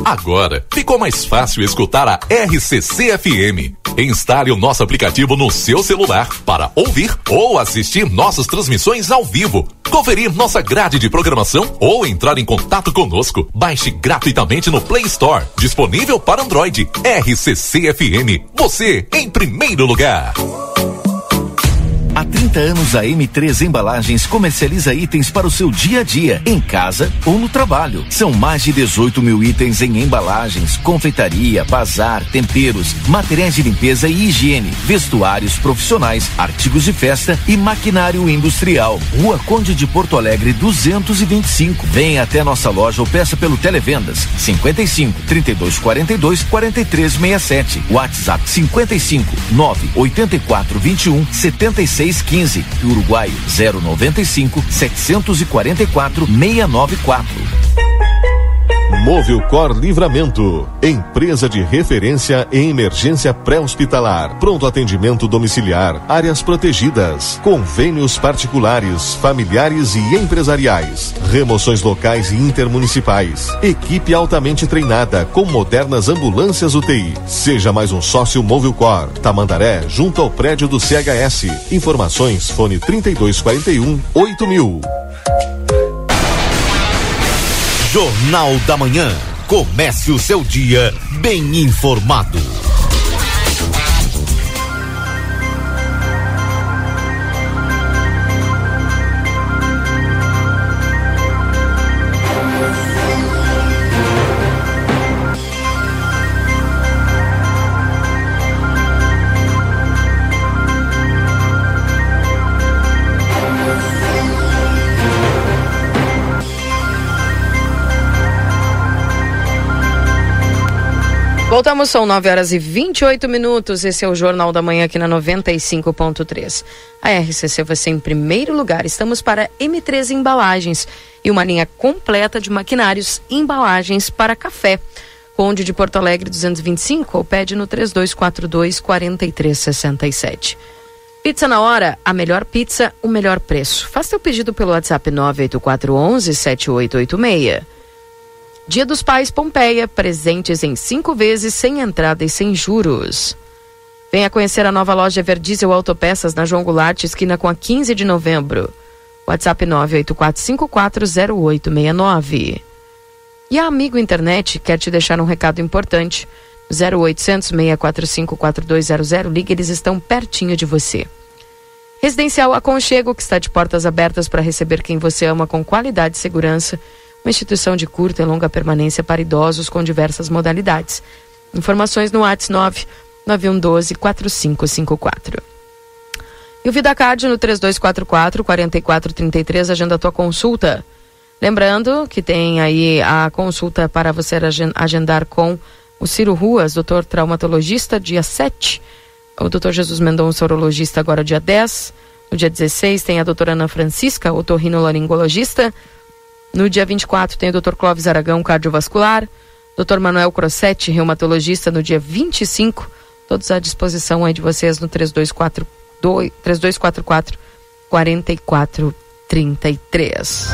Agora ficou mais fácil escutar a RCC FM. Instale o nosso aplicativo no seu celular para ouvir ou assistir nossas transmissões ao vivo, conferir nossa grade de programação ou entrar em contato conosco. Baixe gratuitamente no Play Store, disponível para Android. RCC FM, você em primeiro lugar. Há 30 anos a M3 Embalagens comercializa itens para o seu dia a dia, em casa ou no trabalho. São mais de 18 mil itens em embalagens, confeitaria, bazar, temperos, materiais de limpeza e higiene, vestuários profissionais, artigos de festa e maquinário industrial. Rua Conde de Porto Alegre 225. Venha até nossa loja ou peça pelo Televendas 55 32 42 43 67. WhatsApp 55 9 84 21 76 615 e Uruguai 095 744 694. Movilcor Livramento, empresa de referência em emergência pré-hospitalar, pronto atendimento domiciliar, áreas protegidas, convênios particulares, familiares e empresariais, remoções locais e intermunicipais, equipe altamente treinada com modernas ambulâncias UTI. Seja mais um sócio Movilcor, Tamandaré, junto ao prédio do CHS. Informações fone 3241 8000. Jornal da Manhã. Comece o seu dia bem informado. Voltamos, são 9 horas e 28 minutos. Esse é o Jornal da Manhã aqui na 95.3. A RCC ser em primeiro lugar. Estamos para M3 Embalagens e uma linha completa de maquinários e embalagens para café. Conde de Porto Alegre 225 ou pede no 3242 4367. Pizza na hora, a melhor pizza, o melhor preço. Faça seu pedido pelo WhatsApp 98411 7886. Dia dos Pais Pompeia, presentes em cinco vezes, sem entrada e sem juros. Venha conhecer a nova loja Everdiesel Autopeças na João Goulart, esquina com a 15 de novembro. WhatsApp 984540869. E a Amigo Internet quer te deixar um recado importante. 0800 645 4200, ligue, eles estão pertinho de você. Residencial Aconchego, que está de portas abertas para receber quem você ama com qualidade e segurança uma instituição de curta e longa permanência para idosos com diversas modalidades. Informações no WhatsApp 9 9112 4554. E o VidaCard no 3244 4433, agenda a tua consulta. Lembrando que tem aí a consulta para você agendar com o Ciro Ruas, doutor traumatologista, dia 7. O doutor Jesus Mendonça, urologista, agora dia 10. No dia 16 tem a doutora Ana Francisca, otorrinolaringologista. No dia 24 tem o Dr. Clóvis Aragão, cardiovascular, Dr. Manuel Crossetti, reumatologista, no dia 25, todos à disposição aí de vocês no 3242 3244 4433.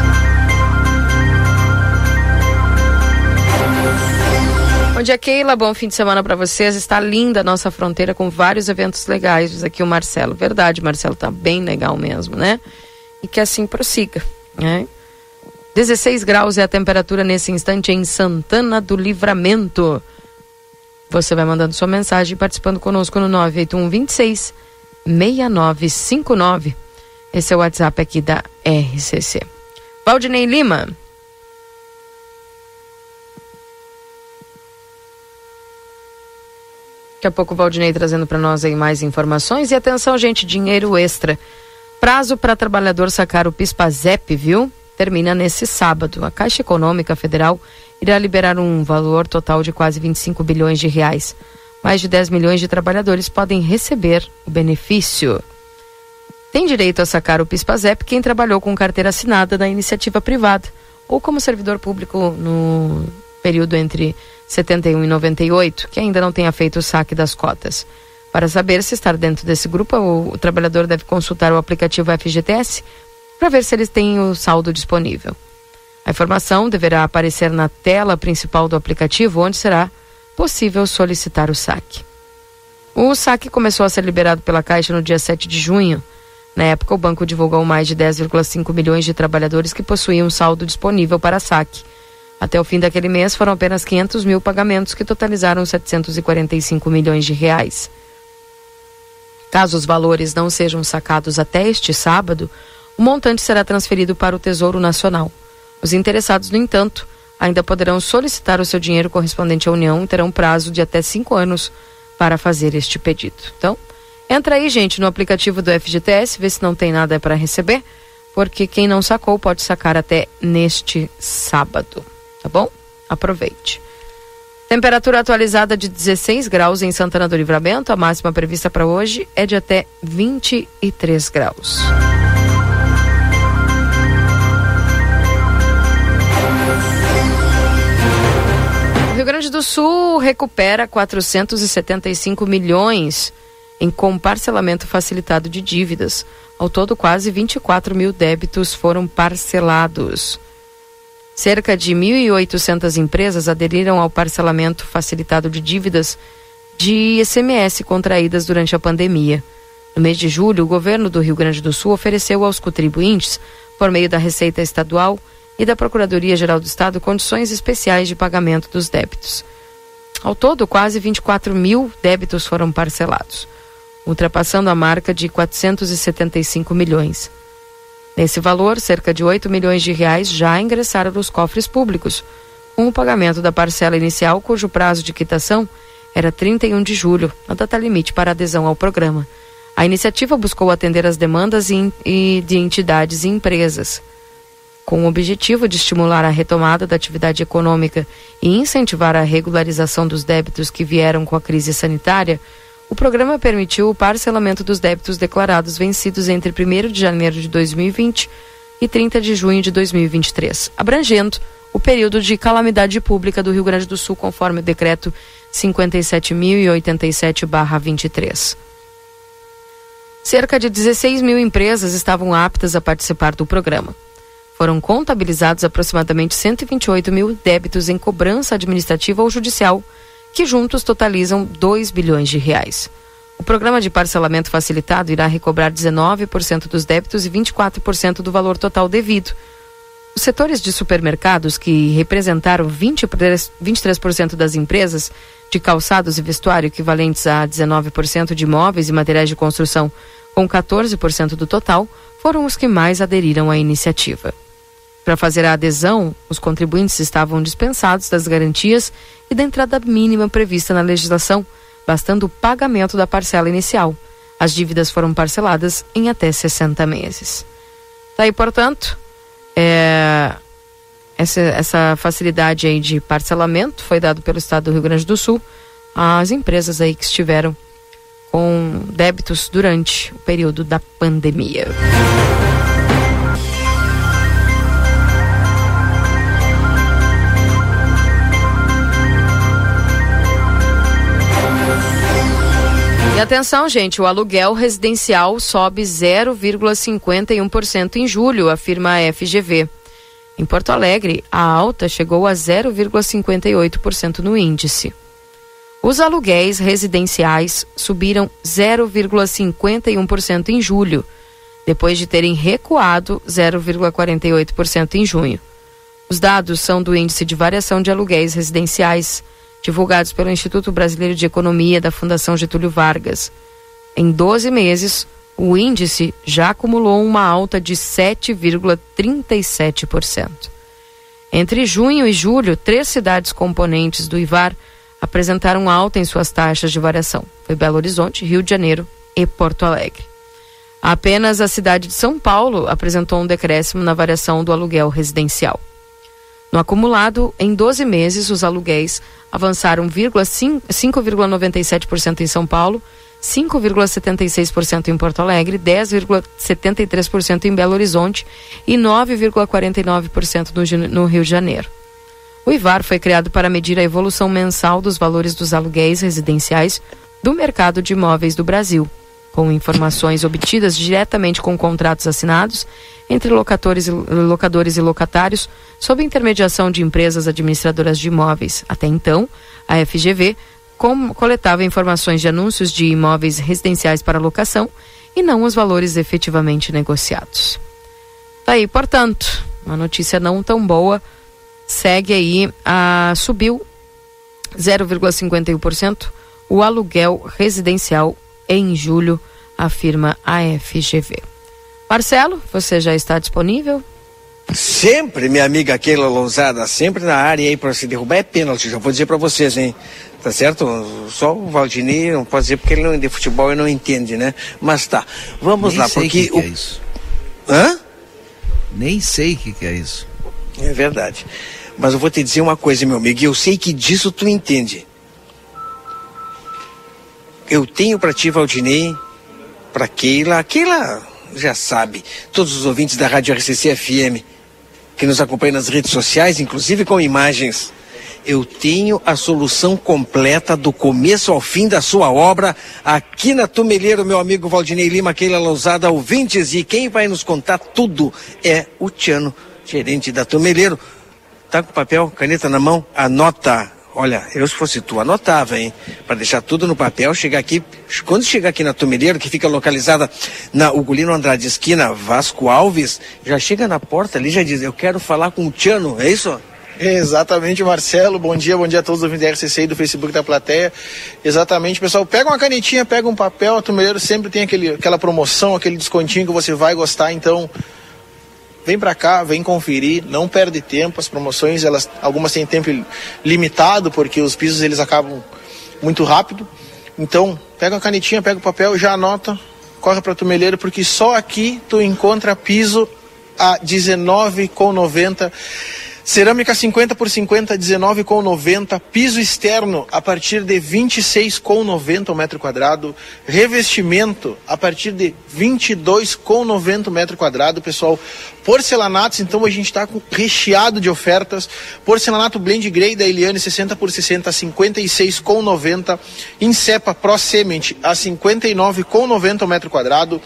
Bom dia, Keila. Bom fim de semana para vocês. Está linda a nossa fronteira com vários eventos legais. Diz aqui o Marcelo. Verdade, Marcelo, tá bem legal mesmo, né? E que assim prossiga, né? 16 graus é a temperatura nesse instante em Santana do Livramento. Você vai mandando sua mensagem participando conosco no 981 26 6959. Esse é o WhatsApp aqui da RCC. Valdinei Lima. Daqui a pouco o Valdinei trazendo para nós aí mais informações. E atenção, gente, dinheiro extra. Prazo para trabalhador sacar o PISPAZEP, viu? Termina nesse sábado. A Caixa Econômica Federal irá liberar um valor total de quase 25 bilhões de reais. Mais de 10 milhões de trabalhadores podem receber o benefício. Tem direito a sacar o PISPAZEP quem trabalhou com carteira assinada na iniciativa privada ou como servidor público no período entre 71 e 98, que ainda não tenha feito o saque das cotas. Para saber se estar dentro desse grupo, o trabalhador deve consultar o aplicativo FGTS para ver se eles têm o saldo disponível. A informação deverá aparecer na tela principal do aplicativo, onde será possível solicitar o saque. O saque começou a ser liberado pela Caixa no dia 7 de junho. Na época, o banco divulgou mais de 10,5 milhões de trabalhadores que possuíam saldo disponível para saque. Até o fim daquele mês, foram apenas 500 mil pagamentos que totalizaram 745 milhões de reais. Caso os valores não sejam sacados até este sábado, o montante será transferido para o Tesouro Nacional. Os interessados, no entanto, ainda poderão solicitar o seu dinheiro correspondente à União e terão prazo de até cinco anos para fazer este pedido. Então, entra aí, gente, no aplicativo do FGTS, vê se não tem nada para receber, porque quem não sacou pode sacar até neste sábado, tá bom? Aproveite. Temperatura atualizada de 16 graus em Santana do Livramento, a máxima prevista para hoje é de até 23 graus. Rio Grande do Sul recupera 475 milhões em comparcelamento facilitado de dívidas. Ao todo, quase 24 mil débitos foram parcelados. Cerca de 1.800 empresas aderiram ao parcelamento facilitado de dívidas de ICMS contraídas durante a pandemia. No mês de julho, o governo do Rio Grande do Sul ofereceu aos contribuintes, por meio da Receita Estadual, e da Procuradoria-Geral do Estado condições especiais de pagamento dos débitos. Ao todo, quase 24 mil débitos foram parcelados, ultrapassando a marca de 475 milhões. Nesse valor, cerca de 8 milhões de reais já ingressaram nos cofres públicos, com o pagamento da parcela inicial, cujo prazo de quitação era 31 de julho, a data limite para adesão ao programa. A iniciativa buscou atender as demandas de entidades e empresas com o objetivo de estimular a retomada da atividade econômica e incentivar a regularização dos débitos que vieram com a crise sanitária, o programa permitiu o parcelamento dos débitos declarados vencidos entre 1 de janeiro de 2020 e 30 de junho de 2023, abrangendo o período de calamidade pública do Rio Grande do Sul, conforme o decreto 57.087-23. Cerca de 16 mil empresas estavam aptas a participar do programa foram contabilizados aproximadamente 128 mil débitos em cobrança administrativa ou judicial, que juntos totalizam 2 bilhões de reais. O programa de parcelamento facilitado irá recobrar 19% dos débitos e 24% do valor total devido. Os setores de supermercados, que representaram 23%, 23 das empresas, de calçados e vestuário, equivalentes a 19% de imóveis e materiais de construção, com 14% do total, foram os que mais aderiram à iniciativa. Para fazer a adesão, os contribuintes estavam dispensados das garantias e da entrada mínima prevista na legislação, bastando o pagamento da parcela inicial. As dívidas foram parceladas em até 60 meses. Daí, tá portanto, é, essa, essa facilidade aí de parcelamento foi dado pelo Estado do Rio Grande do Sul às empresas aí que estiveram com débitos durante o período da pandemia. Atenção, gente, o aluguel residencial sobe 0,51% em julho, afirma a FGV. Em Porto Alegre, a alta chegou a 0,58% no índice. Os aluguéis residenciais subiram 0,51% em julho, depois de terem recuado 0,48% em junho. Os dados são do Índice de Variação de Aluguéis Residenciais, divulgados pelo Instituto Brasileiro de Economia da Fundação Getúlio Vargas. Em 12 meses, o índice já acumulou uma alta de 7,37%. Entre junho e julho, três cidades componentes do IVAR apresentaram alta em suas taxas de variação. Foi Belo Horizonte, Rio de Janeiro e Porto Alegre. Apenas a cidade de São Paulo apresentou um decréscimo na variação do aluguel residencial. No acumulado, em 12 meses, os aluguéis avançaram 5,97% em São Paulo, 5,76% em Porto Alegre, 10,73% em Belo Horizonte e 9,49% no Rio de Janeiro. O IVAR foi criado para medir a evolução mensal dos valores dos aluguéis residenciais do mercado de imóveis do Brasil, com informações obtidas diretamente com contratos assinados entre locadores e, locadores e locatários, sob intermediação de empresas administradoras de imóveis. Até então, a FGV com, coletava informações de anúncios de imóveis residenciais para locação e não os valores efetivamente negociados. Aí, portanto, uma notícia não tão boa segue aí a subiu 0,51% o aluguel residencial em julho afirma a FGV. Marcelo, você já está disponível? Sempre, minha amiga Keila Lousada, sempre na área aí para se derrubar é pênalti, já vou dizer para vocês, hein? Tá certo? Só o Valdinei não pode dizer porque ele não de futebol e não entende, né? Mas tá, vamos Nem lá, sei porque que que o... é isso. Hã? Nem sei o que, que é isso. É verdade. Mas eu vou te dizer uma coisa, meu amigo, e eu sei que disso tu entende. Eu tenho pra ti, Valdinei, pra Keila, Keila já sabe, todos os ouvintes da Rádio RCC FM, que nos acompanham nas redes sociais, inclusive com imagens. Eu tenho a solução completa do começo ao fim da sua obra aqui na Tumeleiro, meu amigo Valdinei Lima, Keila Lousada, ouvintes, e quem vai nos contar tudo é o Tiano, gerente da Tumeleiro. Tá com papel, caneta na mão? Anota. Olha, eu se fosse tu, anotava, hein? Para deixar tudo no papel, chegar aqui. Quando chegar aqui na Tumeleiro, que fica localizada na Ugolino Andrade, esquina Vasco Alves, já chega na porta ali, já diz: Eu quero falar com o Tiano, é isso? Exatamente, Marcelo. Bom dia, bom dia a todos os ouvintes RCC e do Facebook da plateia. Exatamente, pessoal. Pega uma canetinha, pega um papel. A Tumeleiro sempre tem aquele, aquela promoção, aquele descontinho que você vai gostar. Então, vem para cá, vem conferir, não perde tempo. As promoções, elas, algumas têm tempo limitado, porque os pisos eles acabam muito rápido. Então, pega uma canetinha, pega o papel, já anota, corre para Tumeleiro, porque só aqui tu encontra piso a 19,90. Cerâmica 50 por 50, 19,90. Piso externo a partir de 26,90 o metro quadrado. Revestimento a partir de 22,90 o metro quadrado, pessoal. Porcelanatos, então a gente está recheado de ofertas. Porcelanato Blend Grey da Eliane 60 por 60, 56,90. Incepa Pro Cement a 59,90 o metro quadrado.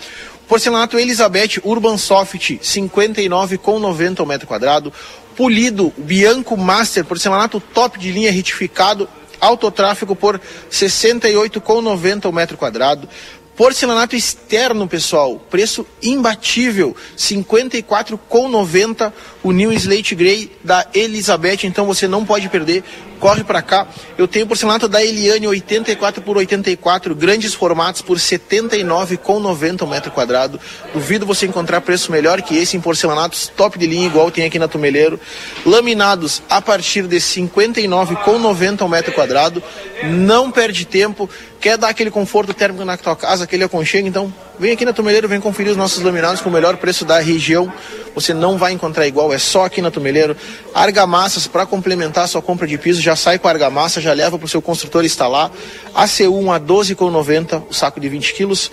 Porcelanato Elizabeth Urban Soft 59,90 o metro quadrado polido Bianco Master, porcelanato top de linha retificado, autotráfego por 68,90 o metro quadrado. Porcelanato externo, pessoal, preço imbatível, 54,90 o New Slate Grey da Elizabeth, então você não pode perder. Corre para cá. Eu tenho porcelanato da Eliane 84 por 84, grandes formatos por 79,90 o metro quadrado. Duvido você encontrar preço melhor que esse em porcelanatos top de linha igual tem aqui na Tumeleiro. Laminados a partir de 59,90 o metro quadrado. Não perde tempo. Quer dar aquele conforto térmico na tua casa, aquele aconchego, então vem aqui na Tumeleiro, vem conferir os nossos laminados com o melhor preço da região. Você não vai encontrar igual, é só aqui na Tumeleiro. Argamassas para complementar a sua compra de piso, já sai com a argamassa, já leva para o seu construtor instalar. AC1 a 12,90, o saco de 20 quilos.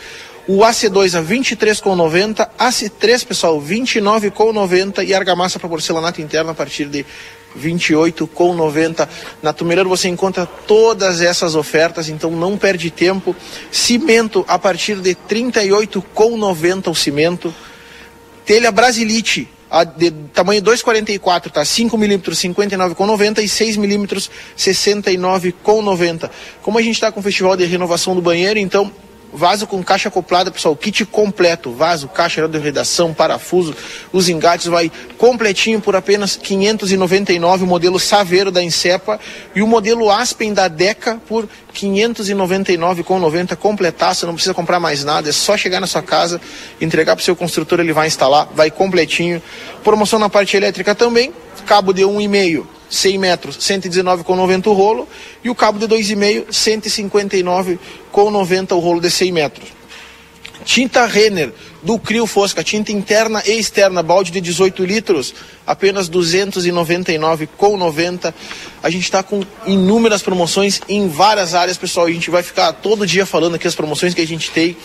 O AC2 a 23,90, AC3, pessoal, 29,90 e argamassa para porcelanato interno a partir de 28,90. Na Tumeleiro você encontra todas essas ofertas, então não perde tempo. Cimento a partir de 38,90 o cimento. Telha Brasilite a de tamanho 2,44, tá? 5 milímetros 59,90 e 6 milímetros 69,90. Como a gente está com o festival de renovação do banheiro, então vaso com caixa acoplada, pessoal, kit completo, vaso, caixa de redação, parafuso, os engates vai completinho por apenas 599, o modelo Saveiro da Incepa e o modelo Aspen da Deca por 599,90 completar, você não precisa comprar mais nada, é só chegar na sua casa, entregar para o seu construtor, ele vai instalar, vai completinho. Promoção na parte elétrica também, cabo de 1,5 100 metros, 119,90 o rolo, e o cabo de 2,5, 159,90 o rolo de 100 metros. Tinta Renner, do Crio Fosca, tinta interna e externa, balde de 18 litros, apenas R$ 299,90. A gente está com inúmeras promoções em várias áreas, pessoal. A gente vai ficar todo dia falando aqui as promoções que a gente tem.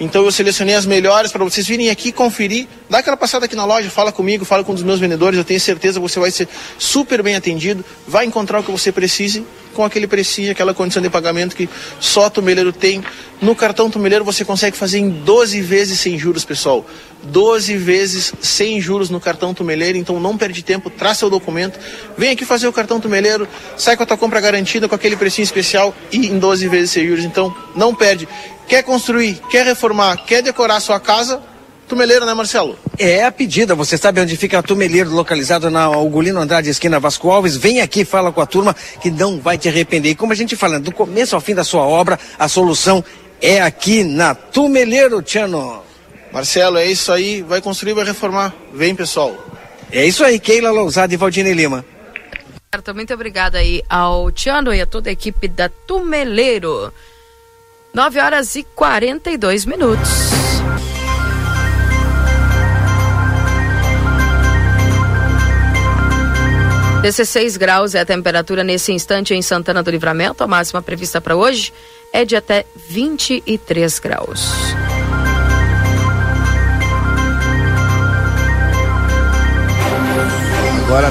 Então eu selecionei as melhores para vocês virem aqui conferir. Dá aquela passada aqui na loja, fala comigo, fala com um dos meus vendedores. Eu tenho certeza que você vai ser super bem atendido, vai encontrar o que você precise com aquele precinho, aquela condição de pagamento que só Tumeleiro tem. No cartão Tumeleiro você consegue fazer em 12 vezes sem juros, pessoal. 12 vezes sem juros no cartão Tumeleiro, então não perde tempo, traz seu documento, vem aqui fazer o cartão Tumeleiro, sai com a tua compra garantida com aquele precinho especial e em 12 vezes sem juros, então não perde. Quer construir, quer reformar, quer decorar sua casa? Tumeleiro, né, Marcelo? É a pedida. Você sabe onde fica a Tumeleiro, localizado na Ugolino Andrade, esquina Vasco Alves? Vem aqui, fala com a turma que não vai te arrepender. E como a gente fala, do começo ao fim da sua obra, a solução é aqui na Tumeleiro, Tiano. Marcelo, é isso aí. Vai construir, vai reformar. Vem, pessoal. É isso aí, Keila Lousada e Valdine Lima. Certo, muito obrigada aí ao Tiano e a toda a equipe da Tumeleiro. 9 horas e 42 minutos. Dezesseis graus é a temperatura nesse instante em Santana do Livramento. A máxima prevista para hoje é de até 23 graus. Agora,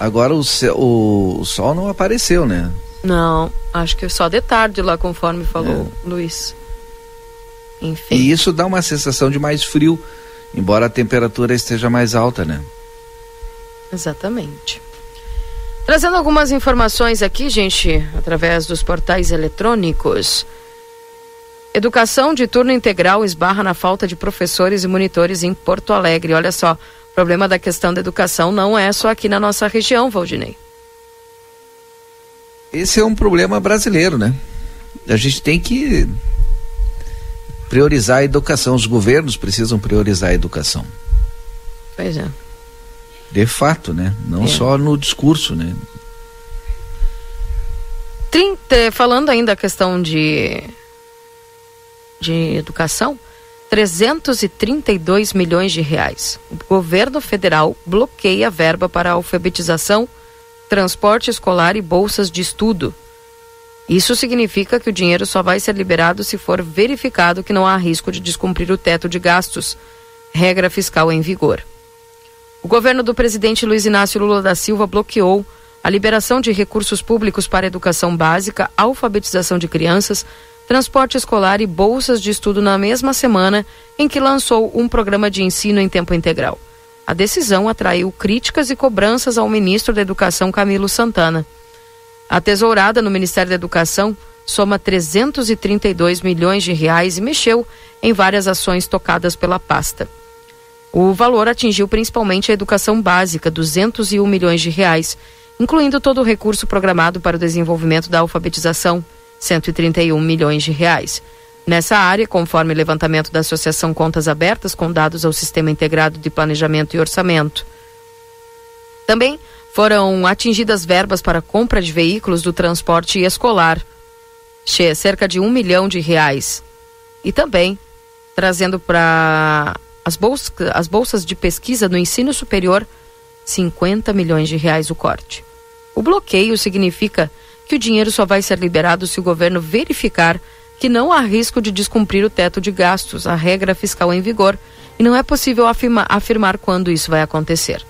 agora o, céu- o, o sol não apareceu, né? Não, acho que só de tarde lá, conforme falou Luiz. Enfim. E isso dá uma sensação de mais frio, embora a temperatura esteja mais alta, né? Exatamente. Trazendo algumas informações aqui, gente, através dos portais eletrônicos. Educação de turno integral esbarra na falta de professores e monitores em Porto Alegre. Olha só, o problema da questão da educação não é só aqui na nossa região, Valdinei. Esse é um problema brasileiro, né? A gente tem que priorizar a educação. Os governos precisam priorizar a educação. Pois é. De fato, né? Não É. só no discurso, né? 30, falando ainda a questão de, de educação, 332 milhões de reais. O governo federal bloqueia a verba para alfabetização, transporte escolar e bolsas de estudo. Isso significa que o dinheiro só vai ser liberado se for verificado que não há risco de descumprir o teto de gastos, regra fiscal em vigor. O governo do presidente Luiz Inácio Lula da Silva bloqueou a liberação de recursos públicos para educação básica, alfabetização de crianças, transporte escolar e bolsas de estudo na mesma semana em que lançou um programa de ensino em tempo integral. A decisão atraiu críticas e cobranças ao ministro da Educação Camilo Santana. A tesourada no Ministério da Educação soma 332 milhões de reais e mexeu em várias ações tocadas pela pasta. O valor atingiu principalmente a educação básica, 201 milhões de reais, incluindo todo o recurso programado para o desenvolvimento da alfabetização, 131 milhões de reais. Nessa área, conforme levantamento da Associação Contas Abertas com dados ao Sistema Integrado de Planejamento e Orçamento. Também foram atingidas verbas para compra de veículos do transporte escolar, cerca de um milhão de reais. E também trazendo para as, as bolsas de pesquisa no ensino superior, 50 milhões de reais o corte. O bloqueio significa que o dinheiro só vai ser liberado se o governo verificar que não há risco de descumprir o teto de gastos, a regra fiscal em vigor, e não é possível afirma- afirmar quando isso vai acontecer.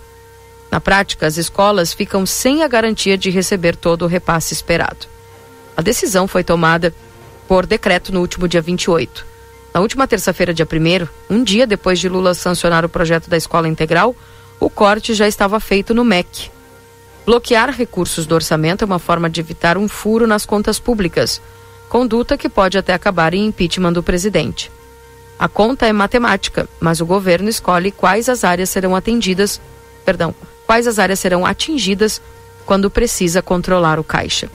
Na prática, as escolas ficam sem a garantia de receber todo o repasse esperado. A decisão foi tomada por decreto no último dia 28. Na última terça-feira, dia 1, um dia depois de Lula sancionar o projeto da escola integral, o corte já estava feito no MEC. Bloquear recursos do orçamento é uma forma de evitar um furo nas contas públicas, conduta que pode até acabar em impeachment do presidente. A conta é matemática, mas o governo escolhe quais as áreas serão atendidas, perdão, quais as áreas serão atingidas quando precisa controlar o caixa.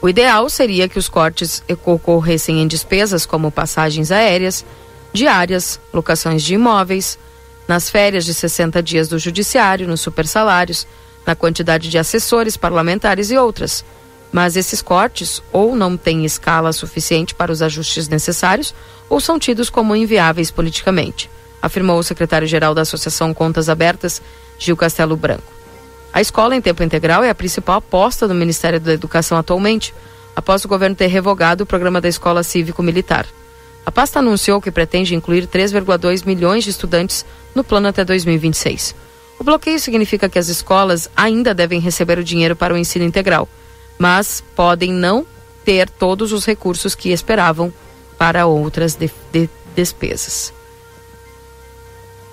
O ideal seria que os cortes ocorressem em despesas como passagens aéreas, diárias, locações de imóveis, nas férias de 60 dias do judiciário, nos supersalários, na quantidade de assessores parlamentares e outras. Mas esses cortes ou não têm escala suficiente para os ajustes necessários ou são tidos como inviáveis politicamente, afirmou o secretário-geral da Associação Contas Abertas, Gil Castelo Branco. A escola em tempo integral é a principal aposta do Ministério da Educação atualmente, após o governo ter revogado o programa da escola cívico-militar. A pasta anunciou que pretende incluir 3,2 milhões de estudantes no plano até 2026. O bloqueio significa que as escolas ainda devem receber o dinheiro para o ensino integral, mas podem não ter todos os recursos que esperavam para outras de- de- despesas.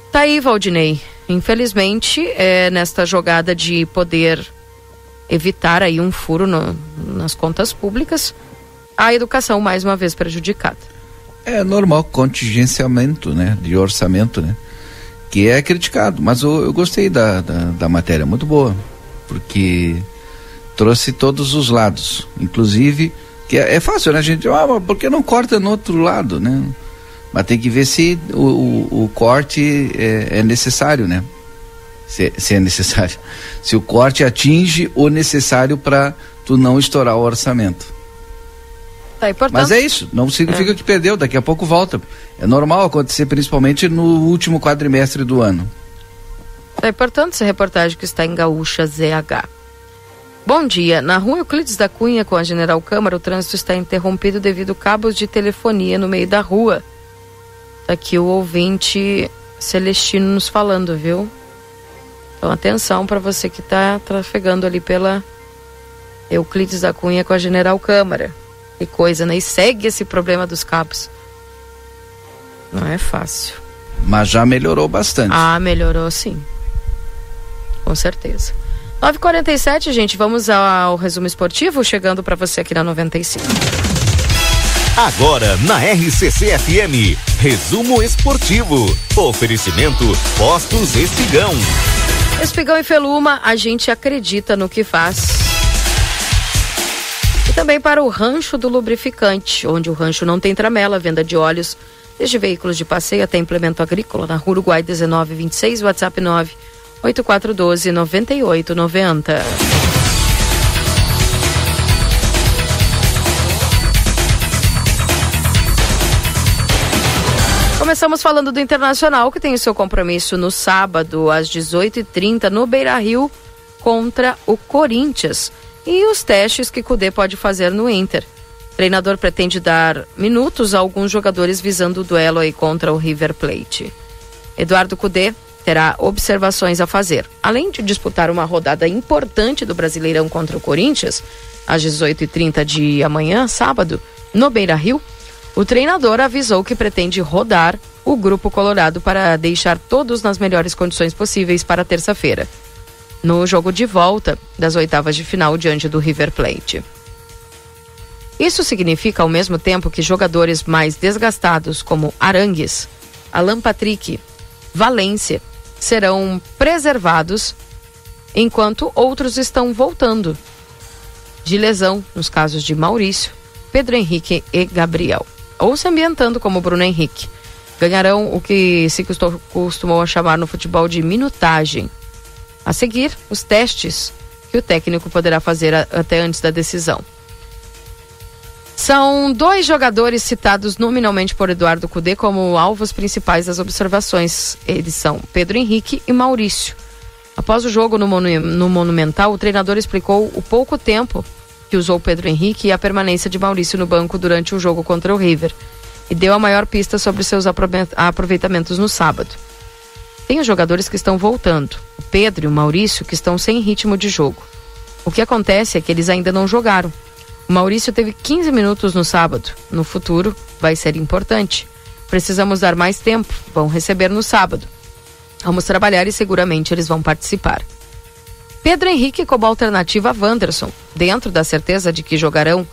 Tá aí, Valdinei. Infelizmente, é, nesta jogada de poder evitar aí um furo no- nas contas públicas, a educação mais uma vez prejudicada. É normal, contingenciamento, né? De orçamento, né? Que é criticado, mas eu, eu gostei da, da, da matéria, muito boa, porque trouxe todos os lados, inclusive, que é, é fácil, né, gente? Ah, mas por que não corta no outro lado, né? Mas tem que ver se o, o, o corte é, é, necessário, né? Se, se, é necessário. Se o corte atinge o necessário para tu não estourar o orçamento. Tá, e, portanto, Mas é isso, não significa É. que perdeu, daqui a pouco volta. É normal acontecer, principalmente no último quadrimestre do ano. É importante essa reportagem que está em Gaúcha ZH. Bom dia. Na rua Euclides da Cunha, com a General Câmara, o trânsito está interrompido devido a cabos de telefonia no meio da rua. Tá aqui o ouvinte Celestino nos falando, viu? Então, atenção para você que está trafegando ali pela Euclides da Cunha com a General Câmara. Que coisa, né? E segue esse problema dos cabos. Não é fácil. Mas já melhorou bastante. Ah, melhorou sim. Com certeza. 9h47, gente, vamos ao resumo esportivo, chegando para você aqui na 95. Agora na RCC FM, resumo esportivo. Oferecimento Postos Espigão. Espigão e Feluma, a gente acredita no que faz. E também para o Rancho do Lubrificante, onde o rancho não tem tramela, venda de óleos, desde veículos de passeio até implemento agrícola, na Uruguai 1926, WhatsApp 9 8412 9890. Começamos falando do Internacional, que tem o seu compromisso no sábado, às 18h30, no Beira Rio, contra o Corinthians. E os testes que Cudê pode fazer no Inter. O treinador pretende dar minutos a alguns jogadores visando o duelo aí contra o River Plate. Eduardo Cudê terá observações a fazer. Além de disputar uma rodada importante do Brasileirão contra o Corinthians, às 18h30 de amanhã, sábado, no Beira Rio, o treinador avisou que pretende rodar o grupo colorado para deixar todos nas melhores condições possíveis para terça-feira, no jogo de volta das oitavas de final diante do River Plate. Isso significa, ao mesmo tempo, que jogadores mais desgastados, como Arangues, Alan Patrick, Valência, serão preservados, enquanto outros estão voltando de lesão, nos casos de Maurício, Pedro Henrique e Gabriel, ou se ambientando como Bruno Henrique. Ganharão o que se costumou chamar no futebol de minutagem. A seguir, os testes que o técnico poderá fazer até antes da decisão. São dois jogadores citados nominalmente por Eduardo Cudê como alvos principais das observações. Eles são Pedro Henrique e Maurício. Após o jogo no, Monu- no Monumental, o treinador explicou o pouco tempo que usou Pedro Henrique e a permanência de Maurício no banco durante o jogo contra o River. E deu a maior pista sobre seus aprove- aproveitamentos no sábado. Tem os jogadores que estão voltando, o Pedro e o Maurício, que estão sem ritmo de jogo. O que acontece é que eles ainda não jogaram. O Maurício teve 15 minutos no sábado. No futuro, vai ser importante. Precisamos dar mais tempo. Vão receber no sábado. Vamos trabalhar e seguramente eles vão participar. Pedro Henrique como alternativa a Wanderson. Dentro da certeza de que jogarão,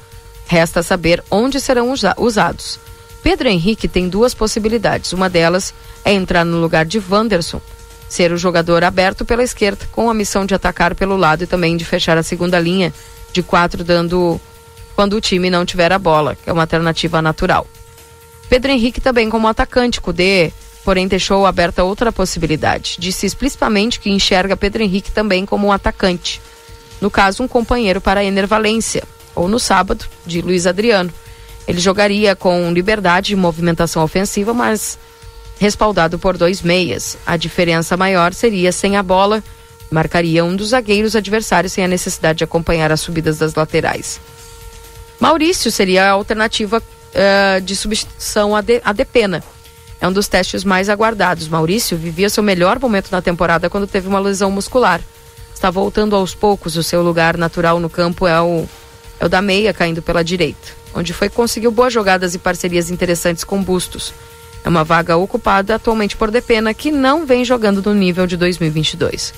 resta saber onde serão usa- usados. Pedro Henrique tem duas possibilidades. Uma delas é entrar no lugar de Wanderson, ser o jogador aberto pela esquerda, com a missão de atacar pelo lado e também de fechar a segunda linha de quatro, dando quando o time não tiver a bola, que é uma alternativa natural. Pedro Henrique também como atacante, Cudê, porém deixou aberta outra possibilidade. Disse explicitamente que enxerga Pedro Henrique também como um atacante. No caso, um companheiro para Ener Valência, ou no sábado, de Luiz Adriano. Ele jogaria com liberdade e movimentação ofensiva, mas respaldado por dois meias. A diferença maior seria sem a bola, marcaria um dos zagueiros adversários sem a necessidade de acompanhar as subidas das laterais. Maurício seria a alternativa eh, de substituição a, de, a Depena. É um dos testes mais aguardados. Maurício vivia seu melhor momento na temporada quando teve uma lesão muscular. Está voltando aos poucos. O seu lugar natural no campo é o, é o da meia, caindo pela direita, onde foi conseguiu boas jogadas e parcerias interessantes com Bustos. É uma vaga ocupada atualmente por Depena, que não vem jogando no nível de 2022.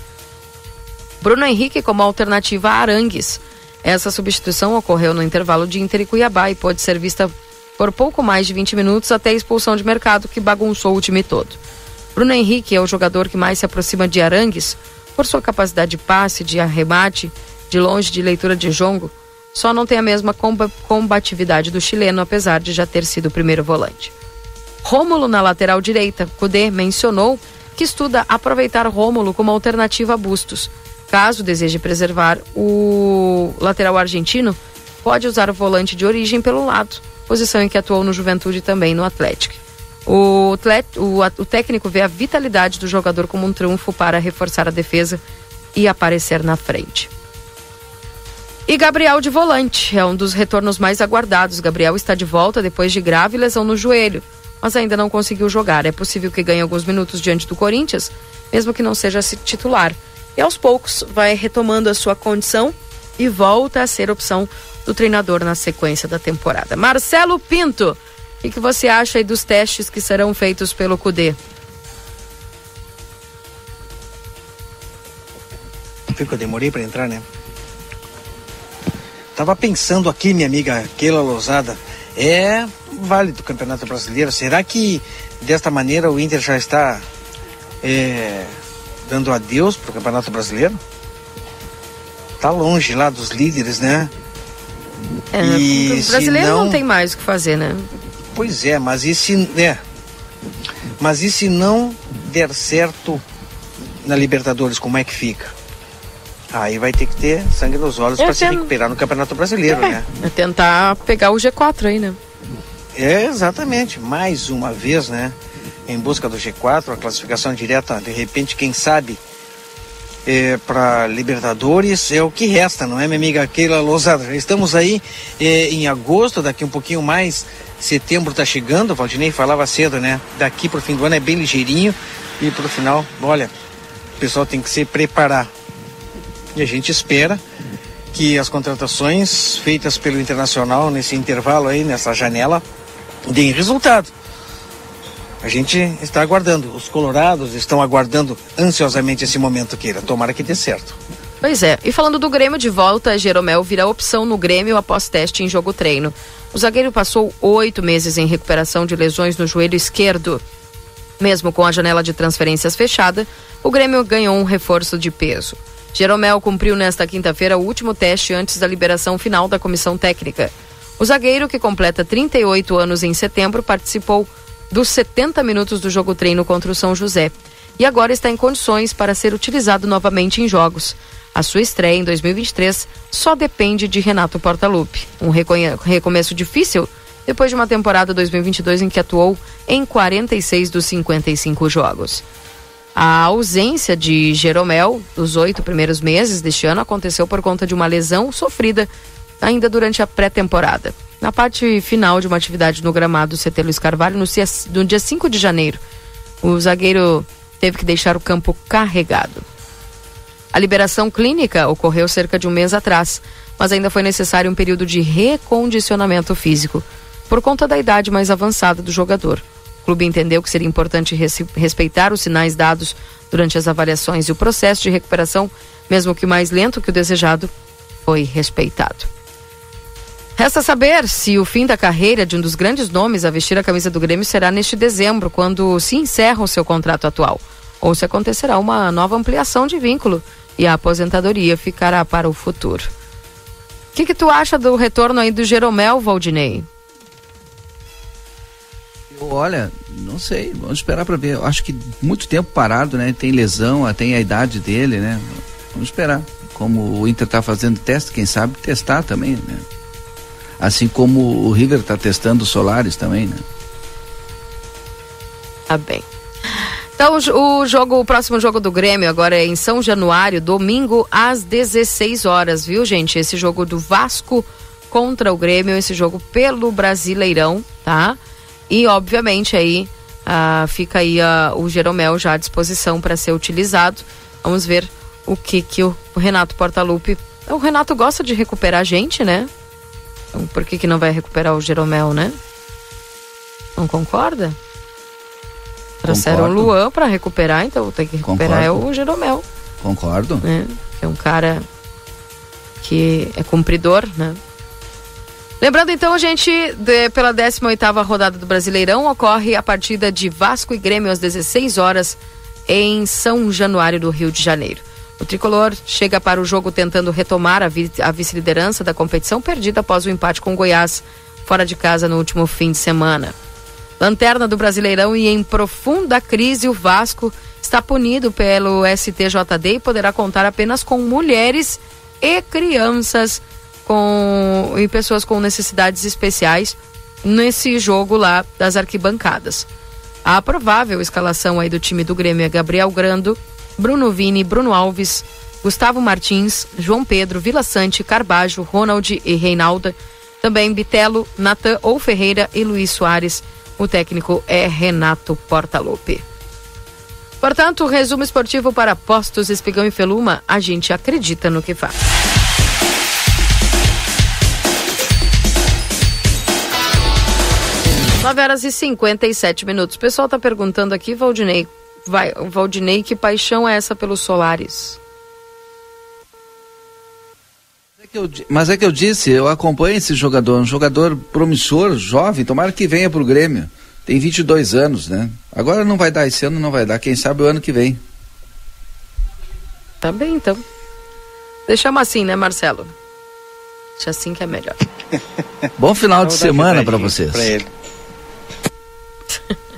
Bruno Henrique como alternativa a Arangues. Essa substituição ocorreu no intervalo de Inter e Cuiabá e pode ser vista por pouco mais de 20 minutos até a expulsão de mercado que bagunçou o time todo. Bruno Henrique é o jogador que mais se aproxima de Arangues por sua capacidade de passe, de arremate, de longe de leitura de jongo, só não tem a mesma combatividade do chileno, apesar de já ter sido o primeiro volante. Rômulo na lateral direita, Cudê mencionou que estuda aproveitar Rômulo como alternativa a Bustos. Caso deseje preservar o lateral argentino, pode usar o volante de origem pelo lado, posição em que atuou no Juventude e também no Atlético. O, o, técnico vê a vitalidade do jogador como um triunfo para reforçar a defesa e aparecer na frente. E Gabriel de volante é um dos retornos mais aguardados. Gabriel está de volta depois de grave lesão no joelho, mas ainda não conseguiu jogar. É possível que ganhe alguns minutos diante do Corinthians, mesmo que não seja titular. E aos poucos vai retomando a sua condição e volta a ser opção do treinador na sequência da temporada. Marcelo Pinto o que você acha aí dos testes que serão feitos pelo CUDE? Que eu demorei para entrar, né? Tava pensando aqui, minha amiga Keila Lousada, é válido o Campeonato Brasileiro. Será que desta maneira o Inter já está é, dando adeus para o Campeonato Brasileiro? Tá longe lá dos líderes, né? É, e o brasileiro não... não tem mais o que fazer, né? Pois é, mas e se, é, mas e se não der certo na Libertadores, como é que fica? Aí vai ter que ter sangue nos olhos é para se recuperar no Campeonato Brasileiro, é, né? É tentar pegar o G4 aí, né? É, exatamente. Mais uma vez, né? Em busca do G4, a classificação direta, de repente, quem sabe, é, para Libertadores é o que resta, não é, minha amiga Keila Lousada? Estamos aí é, em agosto, daqui um pouquinho mais Setembro está chegando, Valdinei falava cedo, né? Daqui para o fim do ano é bem ligeirinho e para o final, olha, o pessoal tem que se preparar. E a gente espera que as contratações feitas pelo Internacional nesse intervalo aí, nessa janela, deem resultado. A gente está aguardando, os colorados estão aguardando ansiosamente esse momento, queira. Tomara que dê certo. Pois é, e falando do Grêmio de volta, Jeromel vira opção no Grêmio após teste em jogo treino. O zagueiro passou oito meses em recuperação de lesões no joelho esquerdo. Mesmo com a janela de transferências fechada, o Grêmio ganhou um reforço de peso. Jeromel cumpriu nesta quinta-feira o último teste antes da liberação final da comissão técnica. O zagueiro, que completa 38 anos em setembro, participou dos 70 minutos do jogo treino contra o São José e agora está em condições para ser utilizado novamente em jogos. A sua estreia em 2023 só depende de Renato Portaluppi. Um recomeço difícil depois de uma temporada 2022 em que atuou em 46 dos 55 jogos. A ausência de Jeromel dos oito primeiros meses deste ano aconteceu por conta de uma lesão sofrida ainda durante a pré-temporada. Na parte final de uma atividade no gramado CT Luiz Carvalho, no dia, no dia 5 de janeiro, o zagueiro teve que deixar o campo carregado. A liberação clínica ocorreu cerca de um mês atrás, mas ainda foi necessário um período de recondicionamento físico, por conta da idade mais avançada do jogador. O clube entendeu que seria importante respeitar os sinais dados durante as avaliações e o processo de recuperação, mesmo que mais lento que o desejado, foi respeitado. Resta saber se o fim da carreira de um dos grandes nomes a vestir a camisa do Grêmio será neste dezembro, quando se encerra o seu contrato atual, ou se acontecerá uma nova ampliação de vínculo e a aposentadoria ficará para o futuro. O que, que tu acha do retorno aí do Jeromel, Valdinei? Olha, não sei, vamos esperar para ver. Eu acho que muito tempo parado, né? Tem lesão, tem a idade dele, né? Vamos esperar. Como o Inter está fazendo teste, quem sabe testar também, né? Assim como o River está testando Solares também, né? Tá bem. Então, o jogo, o próximo jogo do Grêmio agora é em São Januário, domingo às 16 horas, viu, gente? Esse jogo do Vasco contra o Grêmio, esse jogo pelo Brasileirão, tá? E obviamente aí ah, fica aí ah, o Jeromel já à disposição para ser utilizado. Vamos ver o que que o Renato Portaluppi. O Renato gosta de recuperar gente, né? Então, por que que não vai recuperar o Jeromel, né? Não concorda? Trouxeram o Luan para recuperar, então tem que recuperar Concordo. é o Jeromel. Concordo. Né? É um cara que é cumpridor, né? Lembrando então, gente, de, pela 18ª rodada do Brasileirão, ocorre a partida de Vasco e Grêmio às 16 horas em São Januário do Rio de Janeiro. O tricolor chega para o jogo tentando retomar a, vi a vice-liderança da competição perdida após o empate com o Goiás fora de casa no último fim de semana. Lanterna do Brasileirão e em profunda crise, o Vasco está punido pelo STJD e poderá contar apenas com mulheres e crianças com, e pessoas com necessidades especiais nesse jogo lá das arquibancadas. A provável escalação aí do time do Grêmio é Gabriel Grando, Bruno Vini, Bruno Alves, Gustavo Martins, João Pedro, Vila Sante, Carbajo, Ronald e Reinalda. Também Bitelo, Natan ou Ferreira e Luiz Soares. O técnico é Renato Portaluppi. Portanto, resumo esportivo para Postos, Espigão e Feluma, a gente acredita no que faz. 9 horas e 57 minutos. O pessoal está perguntando aqui, Valdinei, vai, Valdinei, que paixão é essa pelos Solares? Mas é que eu disse, eu acompanho esse jogador, um jogador promissor, jovem, tomara que venha para o Grêmio. Tem 22 anos, né? Agora não vai dar, esse ano não vai dar, quem sabe o ano que vem. Tá bem, então. Deixamos assim, né, Marcelo? Deixa assim que é melhor. Bom final de semana para vocês. Pra ele.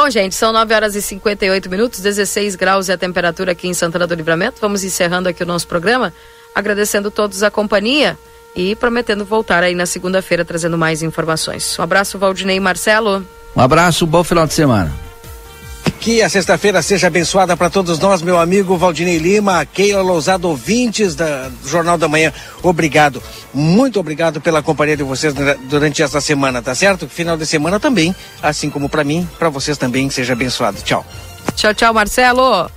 Bom, gente, são 9 horas e 58 minutos, 16 graus é a temperatura aqui em Santana do Livramento. Vamos encerrando aqui o nosso programa, agradecendo todos a companhia e prometendo voltar aí na segunda-feira trazendo mais informações. Um abraço, Valdinei e Marcelo. Um abraço, bom final de semana. Que a sexta-feira seja abençoada para todos nós, meu amigo Valdinei Lima, Keila Lousado, ouvintes da, do Jornal da Manhã. Obrigado, muito obrigado pela companhia de vocês durante essa semana, tá certo? Final de semana também, assim como para mim, para vocês também, seja abençoado. Tchau. Tchau, tchau, Marcelo.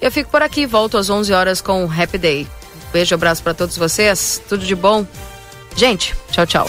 Eu fico por aqui, volto às 11 horas com o Happy Day. Beijo, abraço para todos vocês, tudo de bom. Gente, tchau, tchau.